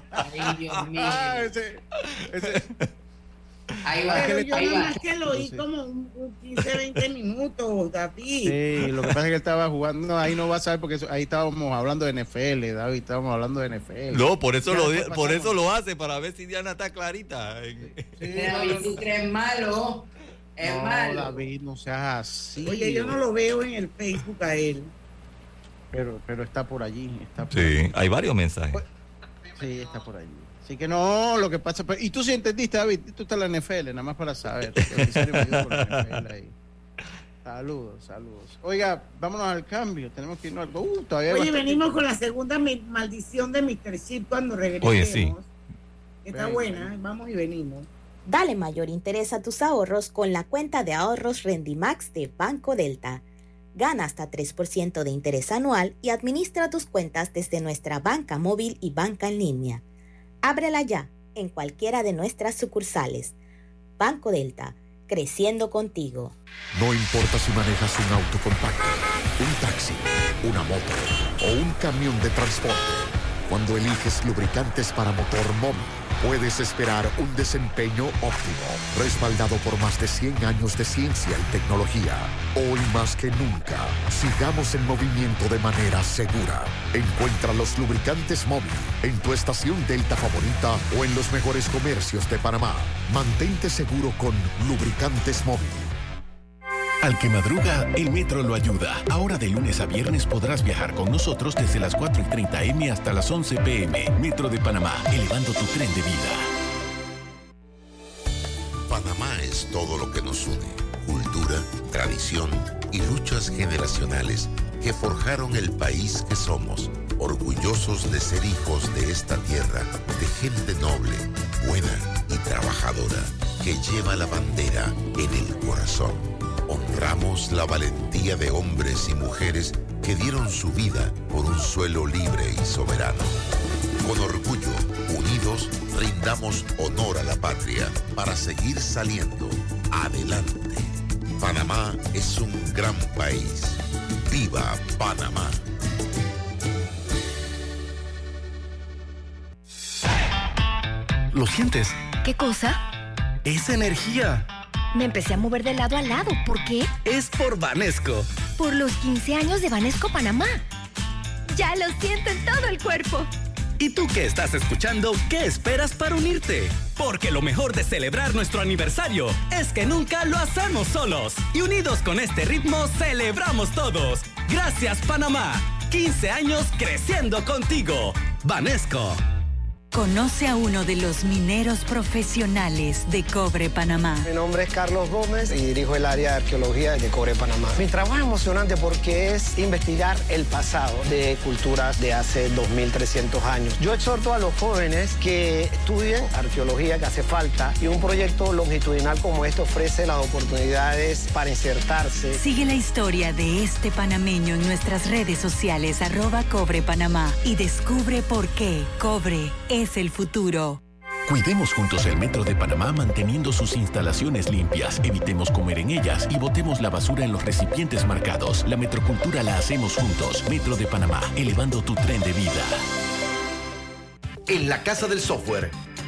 Ay, Dios mío. Ah, ese, ese. Ahí va, Pero yo nada más que lo oí como un, 15, 20 minutos, David. Sí, lo que pasa es que él estaba jugando, no, ahí no va a saber porque ahí estábamos hablando de NFL, David, estábamos hablando de NFL. No, por eso, lo, por eso lo hace, para ver si Diana está clarita. Sí, David, tú crees malo. Es no, David, no seas así. Oye, yo no lo veo en el Facebook a él. Pero, pero está por allí. Está sí, hay varios mensajes. Sí, está por allí. Así que no, lo que pasa. Y tú sí entendiste, David, tú estás en la NFL, nada más para saber. Saludos, saludos. Oiga, vámonos al cambio. Tenemos que irnos al. Uh, Oye, venimos con la segunda maldición de Mr. Chip cuando regresemos. Oye, sí. Está buena, vamos y venimos. Dale mayor interés a tus ahorros con la cuenta de ahorros Rendimax de Banco Delta. Gana hasta 3% de interés anual y administra tus cuentas desde nuestra banca móvil y banca en línea. Ábrela ya en cualquiera de nuestras sucursales. Banco Delta, creciendo contigo. No importa si manejas un auto compacto, un taxi, una moto o un camión de transporte, cuando eliges lubricantes para motor móvil puedes esperar un desempeño óptimo, respaldado por más de 100 años de ciencia y tecnología. Hoy más que nunca, sigamos en movimiento de manera segura. Encuentra los lubricantes móvil en tu estación Delta favorita o en los mejores comercios de Panamá. Mantente seguro con lubricantes móvil. Al que madruga, el metro lo ayuda. Ahora de lunes a viernes podrás viajar con nosotros desde las 4 y 30 M hasta las 11 PM. Metro de Panamá, elevando tu tren de vida. Panamá es todo lo que nos une. Cultura, tradición y luchas generacionales que forjaron el país que somos. Orgullosos de ser hijos de esta tierra, de gente noble, buena y trabajadora, que lleva la bandera en el corazón honramos la valentía de hombres y mujeres que dieron su vida por un suelo libre y soberano. Con orgullo, unidos, rindamos honor a la patria para seguir saliendo adelante. Panamá es un gran país. ¡Viva Panamá! ¿Lo sientes? ¿Qué cosa? Es energía me empecé a mover de lado a lado. ¿Por qué? Es por Vanesco. Por los 15 años de Vanesco Panamá. Ya lo siento en todo el cuerpo. ¿Y tú que estás escuchando, qué esperas para unirte? Porque lo mejor de celebrar nuestro aniversario es que nunca lo hacemos solos. Y unidos con este ritmo, celebramos todos. Gracias Panamá. 15 años creciendo contigo. Vanesco. Conoce a uno de los mineros profesionales de Cobre Panamá. Mi nombre es Carlos Gómez y dirijo el área de arqueología de Cobre Panamá. Mi trabajo es emocionante porque es investigar el pasado de culturas de hace 2.300 años. Yo exhorto a los jóvenes que estudien arqueología que hace falta y un proyecto longitudinal como este ofrece las oportunidades para insertarse. Sigue la historia de este panameño en nuestras redes sociales arroba Cobre Panamá y descubre por qué Cobre es es el futuro. Cuidemos juntos el Metro de Panamá manteniendo sus instalaciones limpias, evitemos comer en ellas y botemos la basura en los recipientes marcados. La metrocultura la hacemos juntos. Metro de Panamá, elevando tu tren de vida. En la Casa del Software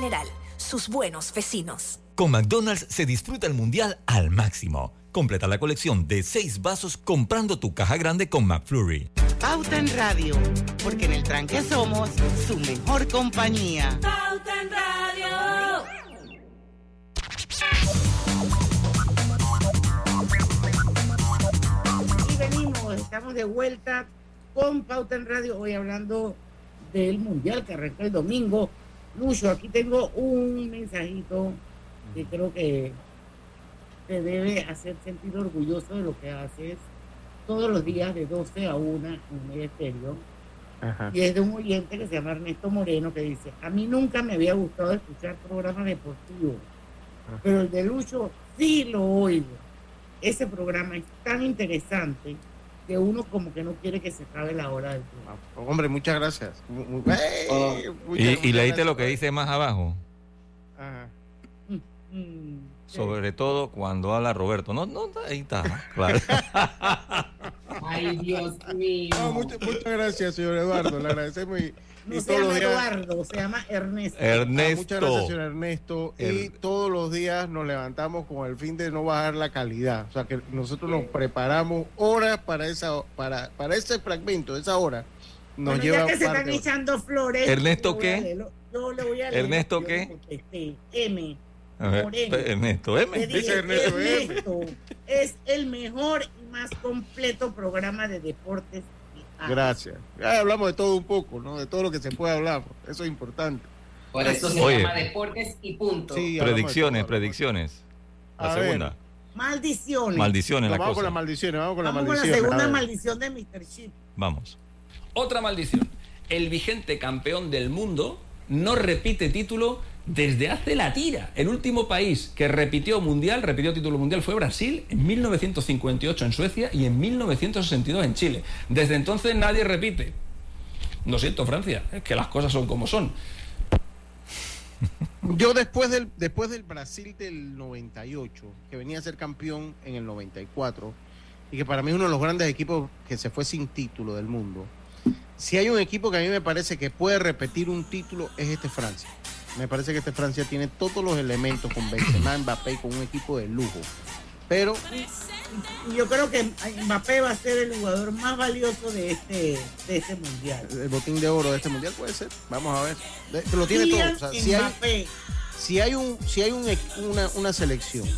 general, sus buenos vecinos. Con McDonald's se disfruta el mundial al máximo. Completa la colección de seis vasos comprando tu caja grande con McFlurry. Pauta en Radio, porque en el tranque somos su mejor compañía. Pauta en Radio. Y venimos, estamos de vuelta con Pauta en Radio, hoy hablando del mundial que arrancó el domingo Lucho, aquí tengo un mensajito que creo que te debe hacer sentir orgulloso de lo que haces todos los días de 12 a 1 en medio estéreo. Y es de un oyente que se llama Ernesto Moreno que dice, a mí nunca me había gustado escuchar programas deportivos, pero el de Lucho sí lo oigo. Ese programa es tan interesante que uno como que no quiere que se acabe la hora del programa. Ah, hombre, muchas gracias. Oh. ¿Y, leíste lo que dice más abajo? Ajá. Mm, Sobre todo cuando habla Roberto. No, no, ahí está, claro. Ay, Dios mío. muchas, muchas gracias, señor Eduardo. Le agradecemos y no se llama Eduardo, se llama Ernesto. Ernesto. muchas gracias, señor Ernesto. Y todos los días nos levantamos con el fin de no bajar la calidad. O sea, que nosotros nos preparamos horas para esa para, para ese fragmento, esa hora. Nos bueno, lleva ya que se están echando flores. ¿Ernesto qué? Yo le voy a leer. ¿Ernesto qué? M. Ernesto M. Dice Ernesto, Ernesto es el mejor y más completo programa de deportes Gracias. Ya hablamos de todo un poco, ¿no? De todo lo que se puede hablar. Eso es importante. Por eso se llama deportes y punto. predicciones, predicciones. La segunda. Maldiciones. Maldiciones, la vamos con las maldiciones, vamos con vamos la maldición. Con la segunda maldición de Mr. Chip. Vamos. Otra maldición. El vigente campeón del mundo no repite título desde hace la tira. El último país que repitió mundial, repitió título mundial fue Brasil en 1958 en Suecia y en 1962 en Chile. Desde entonces nadie repite. Lo siento, Francia, es que las cosas son como son. Yo después del, después del Brasil del 98, que venía a ser campeón en el 94, y que para mí es uno de los grandes equipos que se fue sin título del mundo, si hay un equipo que a mí me parece que puede repetir un título, es este Francia. Me parece que este Francia tiene todos los elementos con Benzema, Mbappé, con un equipo de lujo. Pero yo creo que Mbappé va a ser el jugador más valioso de este, de este mundial. El botín de oro de este mundial puede ser. Vamos a ver. Lo tiene todo. si, hay, si hay, un, si hay una, una selección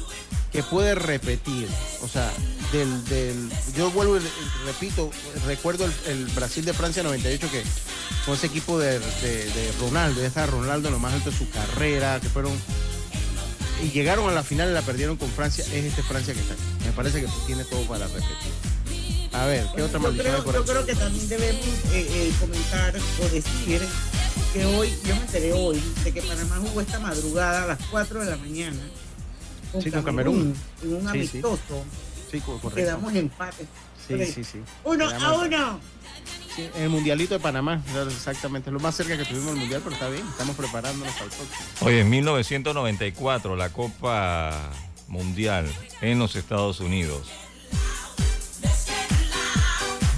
que puede repetir, o sea, del, del yo vuelvo y repito, recuerdo el, Brasil de Francia 98 que fue ese equipo de, de, Ronaldo, ya está Ronaldo en lo más alto de su carrera, que fueron y llegaron a la final y la perdieron con Francia, es este Francia que está aquí. Me parece que tiene todo para repetir. A ver, ¿qué otra maldición hay por Yo creo que también debemos eh, eh, comentar o decir que hoy, yo me enteré hoy de que Panamá jugó esta madrugada a las 4 de la mañana con, sí, con Camerún. En un amistoso. Sí, correcto. Quedamos empate. Sí, sí, sí. Uno a uno. Sí, en el mundialito de Panamá, exactamente, lo más cerca que tuvimos el mundial, pero está bien, estamos preparándonos para el próximo. Oye, en 1994, la Copa Mundial en los Estados Unidos.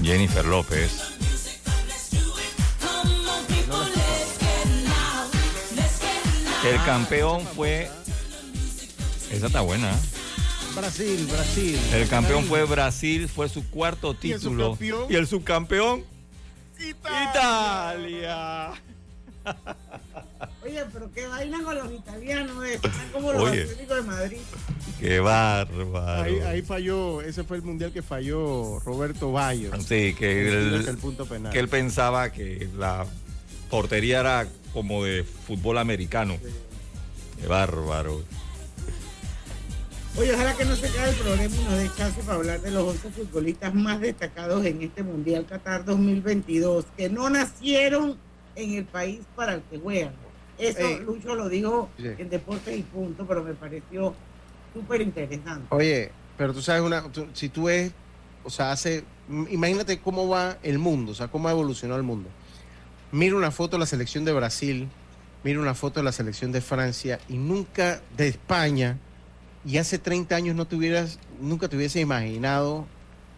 Jennifer López. El campeón fue esa está buena. ¿eh? Brasil, Brasil. El campeón fue Brasil, fue su cuarto título. ¿Y el subcampeón? Italia. Oye, pero qué vaina con los italianos, están como los Atléticos de Madrid. Qué bárbaro. Ahí, ahí, falló, ese fue el mundial que falló Roberto Bayo. Sí, que, el, punto penal. que él pensaba que la portería era como de fútbol americano. Qué bárbaro. Oye, ojalá que no se caiga el problema y nos dé chance para hablar de los 11 futbolistas más destacados en este Mundial Qatar 2022, que no nacieron en el país para el que juegan. Eso Lucho lo dijo en Deportes y Punto, pero me pareció súper interesante. Oye, pero tú sabes, una, si tú ves, o sea, hace, imagínate cómo va el mundo, o sea, cómo ha evolucionado el mundo. Mira una foto de la selección de Brasil, mira una foto de la selección de Francia y nunca de España y hace 30 años no tuvieras, nunca te hubiese imaginado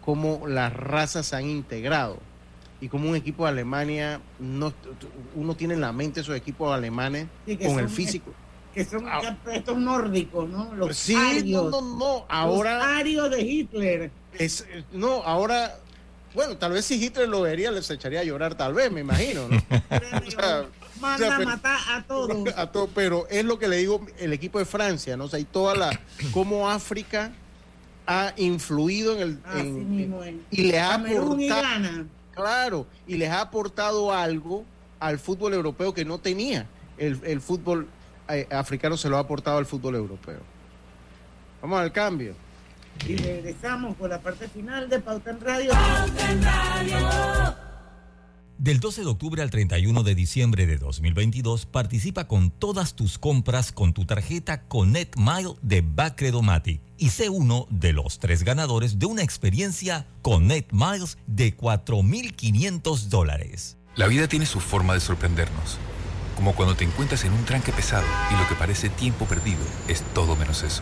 cómo las razas se han integrado y cómo un equipo de Alemania, no, uno tiene en la mente esos equipos alemanes con el físico. Que son ah. estos nórdicos, ¿no? Los sí, no, no, no, ahora... Los arios de Hitler. Es, no, ahora, bueno, tal vez si Hitler lo vería les echaría a llorar, tal vez, me imagino, ¿no? manda a matar a todos. A todo, pero es lo que le digo el equipo de Francia, ¿no? O sea, y toda la. cómo África ha influido en el. y les ha aportado. Claro, y les ha aportado algo al fútbol europeo que no tenía. El, fútbol eh, africano se lo ha aportado al fútbol europeo. Vamos al cambio. Y regresamos con la parte final de Pauta en Radio. Pauta en Radio. Del 12 de octubre al 31 de diciembre de 2022, participa con todas tus compras con tu tarjeta Connect Mile de Bacredomatic y sé uno de los tres ganadores de una experiencia Connect Miles de 4.500 dólares. La vida tiene su forma de sorprendernos, como cuando te encuentras en un tranque pesado y lo que parece tiempo perdido es todo menos eso.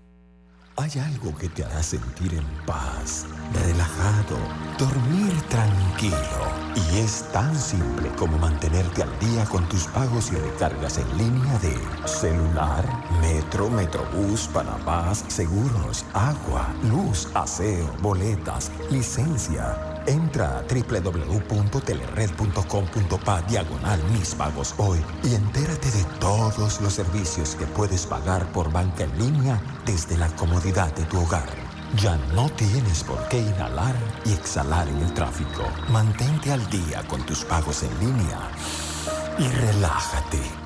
Hay algo que te hará sentir en paz, relajado, dormir tranquilo. Y es tan simple como mantenerte al día con tus pagos y recargas en línea de celular, metro, metrobús, Panamás, seguros, agua, luz, aseo, boletas, licencia Entra a www.telered.com.pa diagonal mis pagos hoy y entérate de todos los servicios que puedes pagar por banca en línea desde la comodidad de tu hogar. Ya no tienes por qué inhalar y exhalar en el tráfico. Mantente al día con tus pagos en línea y relájate.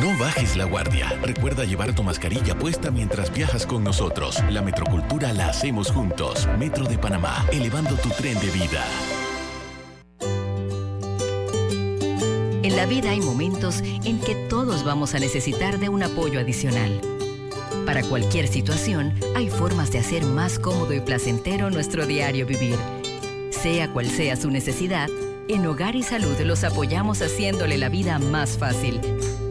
No bajes la guardia. Recuerda llevar tu mascarilla puesta mientras viajas con nosotros. La metrocultura la hacemos juntos. Metro de Panamá, elevando tu tren de vida. En la vida hay momentos en que todos vamos a necesitar de un apoyo adicional. Para cualquier situación, hay formas de hacer más cómodo y placentero nuestro diario vivir. Sea cual sea su necesidad, en Hogar y Salud los apoyamos haciéndole la vida más fácil,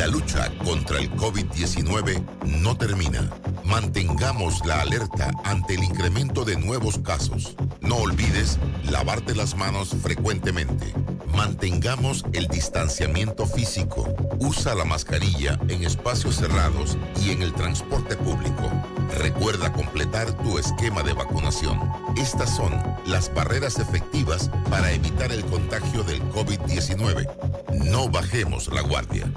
La lucha contra el COVID-19 no termina. Mantengamos la alerta ante el incremento de nuevos casos. No olvides lavarte las manos frecuentemente. Mantengamos el distanciamiento físico. Usa la mascarilla en espacios cerrados y en el transporte público. Recuerda completar tu esquema de vacunación. Estas son las barreras efectivas para evitar el contagio del COVID-19. No bajemos la guardia.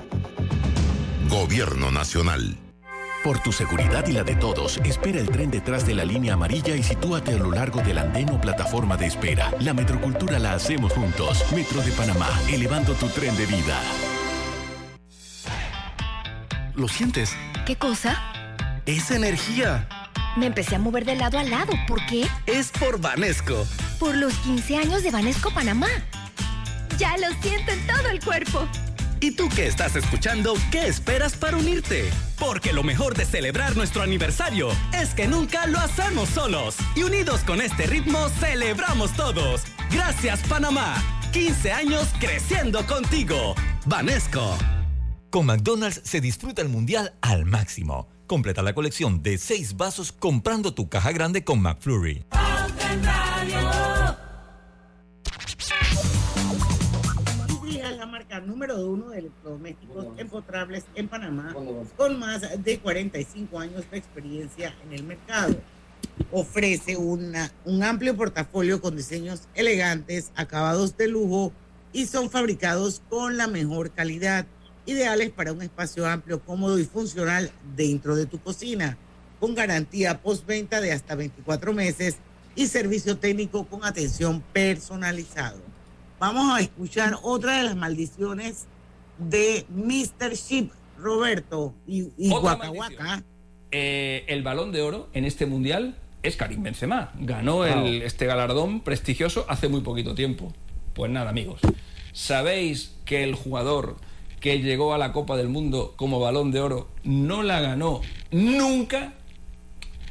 Gobierno Nacional. Por tu seguridad y la de todos, espera el tren detrás de la línea amarilla y sitúate a lo largo del andén o plataforma de espera. La metrocultura la hacemos juntos. Metro de Panamá, elevando tu tren de vida. ¿Lo sientes? ¿Qué cosa? Esa energía Me empecé a mover de lado a lado. ¿Por qué? Es por Vanesco. Por los 15 años de Vanesco Panamá. Ya lo siento en todo el cuerpo. ¿Y tú que estás escuchando, qué esperas para unirte? Porque lo mejor de celebrar nuestro aniversario es que nunca lo hacemos solos. Y unidos con este ritmo, celebramos todos. Gracias, Panamá. 15 años creciendo contigo. Vanesco. Con McDonald's se disfruta el mundial al máximo. Completa la colección de 6 vasos comprando tu caja grande con McFlurry. Número uno de electrodomésticos empotrables en Panamá, con más de 45 años de experiencia en el mercado. Ofrece una, un amplio portafolio con diseños elegantes, acabados de lujo y son fabricados con la mejor calidad, ideales para un espacio amplio, cómodo y funcional dentro de tu cocina, con garantía postventa de hasta 24 meses y servicio técnico con atención personalizado. Vamos a escuchar otra de las maldiciones de Mr. Ship, Roberto y, y eh, el balón de oro en este mundial es Karim Benzema. Ganó este galardón prestigioso hace muy poquito tiempo. Pues nada, amigos. ¿Sabéis que el jugador que llegó a la Copa del Mundo como balón de oro no la ganó nunca?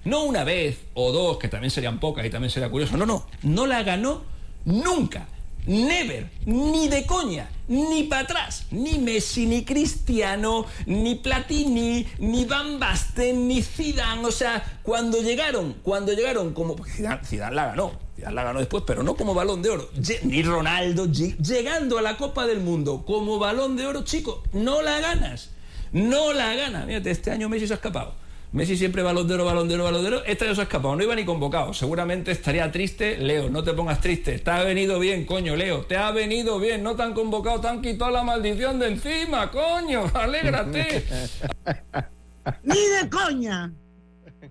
No una vez o dos, que también serían pocas y también sería curioso. No, no, no la ganó nunca. Never, ni de coña, ni para atrás, ni Messi, ni Cristiano, ni Platini, ni Van Basten, ni Zidane, o sea, cuando llegaron, cuando llegaron como Zidane, la ganó, Zidane la ganó después, pero no como Balón de Oro, ni Ronaldo, llegando a la Copa del Mundo como Balón de Oro, chico, no la ganas, no la ganas. Mírate, este año Messi se ha escapado. Messi siempre balondero, balondero, balondero. Este ya se ha escapado, no iba ni convocado. Seguramente estaría triste. Leo, no te pongas triste. Te ha venido bien, coño, Leo. Te ha venido bien. No te han convocado, te han quitado la maldición de encima, coño. Alégrate. ni de coña.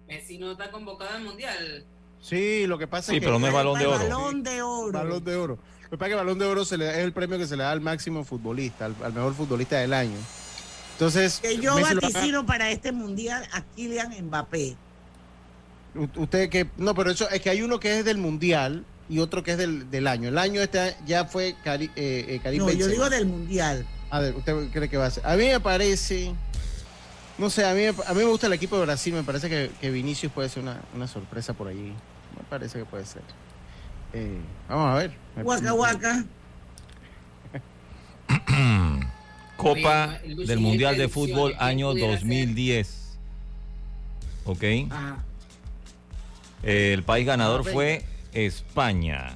Messi no está convocado al mundial. Sí, lo que pasa es que. pero no es balón de oro. Balón de oro. Balón de oro. Lo que pasa es que el balón de oro se le, es el premio que se le da al máximo futbolista, al mejor futbolista del año. Entonces, que yo vaticino para este mundial a Kylian Mbappé. Usted que no, pero eso es que hay uno que es del mundial y otro que es del, del año. El año este ya fue Cari, eh, eh No, yo digo del mundial. A ver, ¿usted cree que va a ser? A mí me parece, no sé, a mí, a mí me gusta el equipo de Brasil. Me parece que, que Vinicius puede ser una, una sorpresa por allí. Me parece que puede ser. Eh, vamos a ver. Waka waka. Copa del Mundial de Fútbol año 2010. ¿Ok? El país ganador fue España.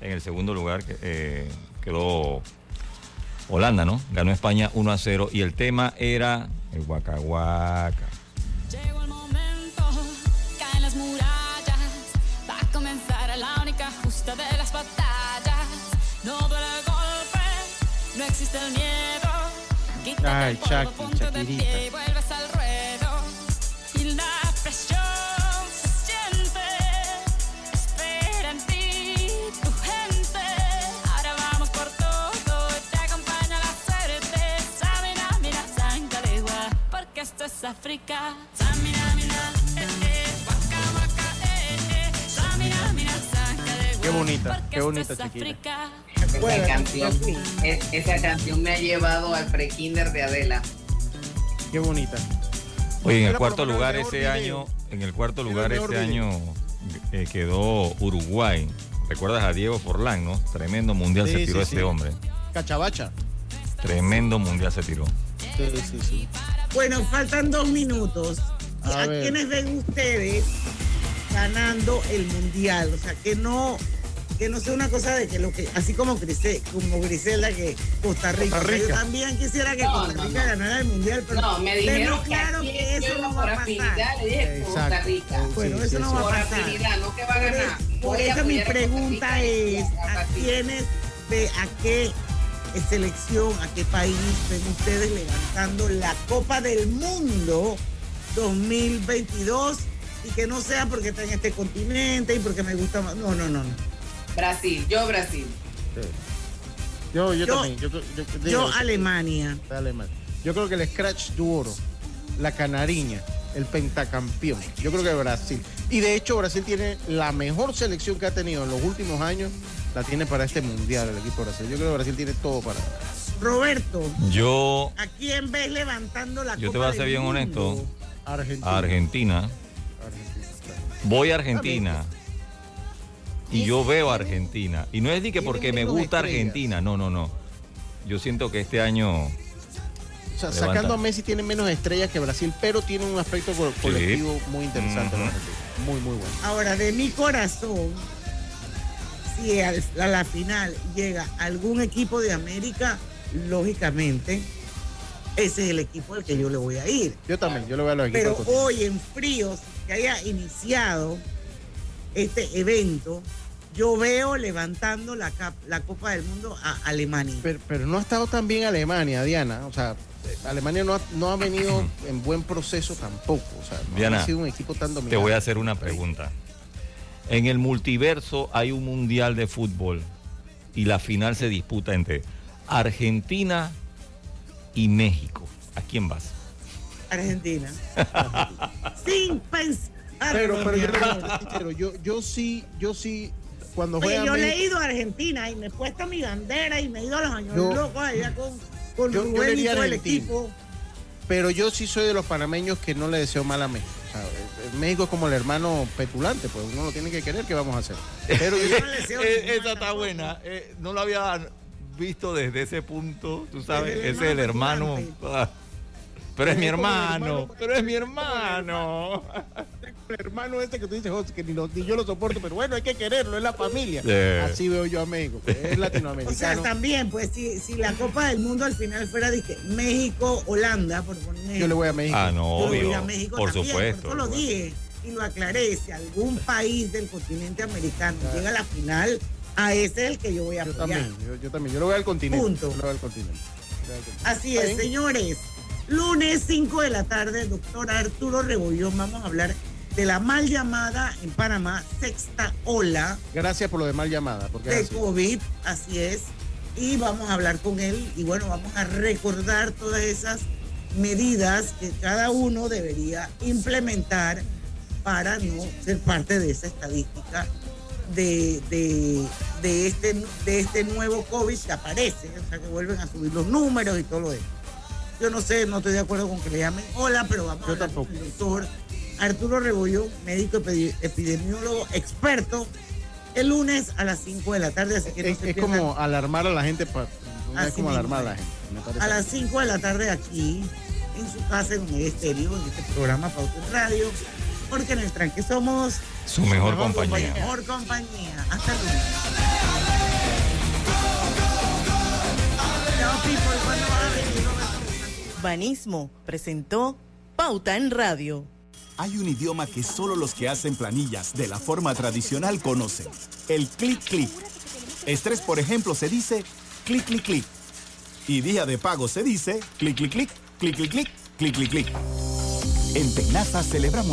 En el segundo lugar eh, quedó Holanda, ¿no? Ganó España 1 a 0 y el tema era el Huacahuaca. Existe el miedo. Quítate Ay, Chucky, ponte de pie y vuelves al ruedo. Y la presión se siente. Espera en ti tu gente. Ahora vamos por todo. Te acompaña la suerte. Samina, mira, Sangalegua. Porque esto es África. Samina, mira, eh, eh. Waka, waka, eh, eh. Samina, mira, Sangalegua. Qué bonita, qué bonita chiquita. Esa, canción, esa canción me ha llevado al pre-kinder de Adela. Qué bonita. Oye, en el cuarto lugar ese año, en el cuarto lugar ese año eh, quedó Uruguay. ¿Recuerdas a Diego Forlán, no? Tremendo mundial se tiró ese hombre. Cachabacha. Tremendo mundial se tiró. Sí, sí, sí. Bueno, faltan dos minutos. ¿A, ¿A quiénes ven ustedes ganando el mundial? O sea, que no que no sea una cosa de que lo que, así como, como Griselda que Costa Rica, yo también quisiera que Costa Rica ganara el mundial, pero no, me dijeron claro que, eso no va a pasar. Le dije Costa Rica. Bueno, eso no va a pasar. no que va a ganar. Por, eso mi pregunta es, ¿a quiénes, de a qué selección, a qué país ven ustedes levantando la Copa del Mundo 2022? Y que no sea porque está en este continente y porque me gusta más. No, no, no, no. Brasil, yo Brasil. Yo, yo, también. Yo, yo, Alemania. Yo creo que el Scratch Duro, la Canariña, el pentacampeón. Yo creo que Brasil. Y de hecho Brasil tiene la mejor selección que ha tenido en los últimos años, la tiene para este mundial el equipo Brasil. Yo creo que Brasil tiene todo para. Roberto. Yo. ¿A quién ves levantando la Yo te voy a ser bien honesto. Argentina. Argentina. Voy a Argentina. Y yo veo a Argentina. Y no es de que porque me gusta Argentina. No, no, no. Yo siento que este año. O sea, sacando a Messi tiene menos estrellas que Brasil, pero tiene un aspecto colectivo muy interesante. Muy, muy bueno. Ahora, de mi corazón, si a la final llega algún equipo de América, lógicamente, ese es el equipo al que yo le voy a ir. Yo también, yo le voy a los equipos. Pero hoy en fríos, que haya iniciado este evento, yo veo levantando la, la Copa del Mundo a Alemania. Pero, no ha estado tan bien Alemania, Diana. O sea, Alemania no ha, no ha venido en buen proceso tampoco. O sea, no Diana, ha sido un equipo tan dominante. Te voy a hacer una pregunta. En el multiverso hay un mundial de fútbol y la final se disputa entre Argentina y México. ¿A quién vas? Argentina. Sin pensar. Pero, pero yo, yo, sí, yo sí, cuando Oye, yo he ido a Argentina y me he puesto mi bandera y me he ido a los años locos allá con, con yo, Rubén y todo el equipo. Pero yo sí soy de los panameños que no le deseo mal a México. México es como el hermano petulante, pues uno lo tiene que querer, ¿qué vamos a hacer? Pero yo no le deseo Esa está buena. Eh, no lo había visto desde ese punto, tú sabes, ese es el hermano. Ah, pero es mi hermano, pero es mi hermano. El hermano este que tú dices, que ni, yo lo soporto, pero bueno, hay que quererlo, es la familia. Así veo yo a México, es latinoamericano. O sea, también, pues si, si la Copa del Mundo al final fuera, dije, México, Holanda, por poner Yo le voy a México. Ah, no, yo obvio, a México por también, supuesto. Por lo dije y lo aclaré, si algún país del continente americano llega a la final, a ese es el que yo voy a apoyar. Yo también, yo, también. Yo lo voy al continente. Punto. Yo lo voy al continente. Así es, señores. Lunes 5 de la tarde, doctor Arturo Rebollón, vamos a hablar de la mal llamada en Panamá, sexta ola. Gracias por lo de mal llamada. Porque de COVID, así es. Y vamos a hablar con él y bueno, vamos a recordar todas esas medidas que cada uno debería implementar para no ser parte de esa estadística de, de, este, de este nuevo COVID que aparece, o sea, que vuelven a subir los números y todo lo demás. Yo no sé, no estoy de acuerdo con que le llamen hola, pero vamos a hablar con el doctor Arturo Rebollón, médico epidemiólogo experto, el lunes a las 5 de la tarde. Así que es, es como alarmar a la gente, para, es como alarmar a la gente. a las 5 de la tarde aquí, en su casa, en un estéreo, en este programa Pauta Radio porque en el tranque somos su mejor, compañía. Mejor compañía. Hasta luego. Banismo presentó Pauta en Radio. Hay un idioma que solo los que hacen planillas de la forma tradicional conocen. El clic clic. Estrés, por ejemplo, se dice clic clic clic. Y día de pago se dice clic clic clic, clic clic clic, clic clic clic. En Penaza celebramos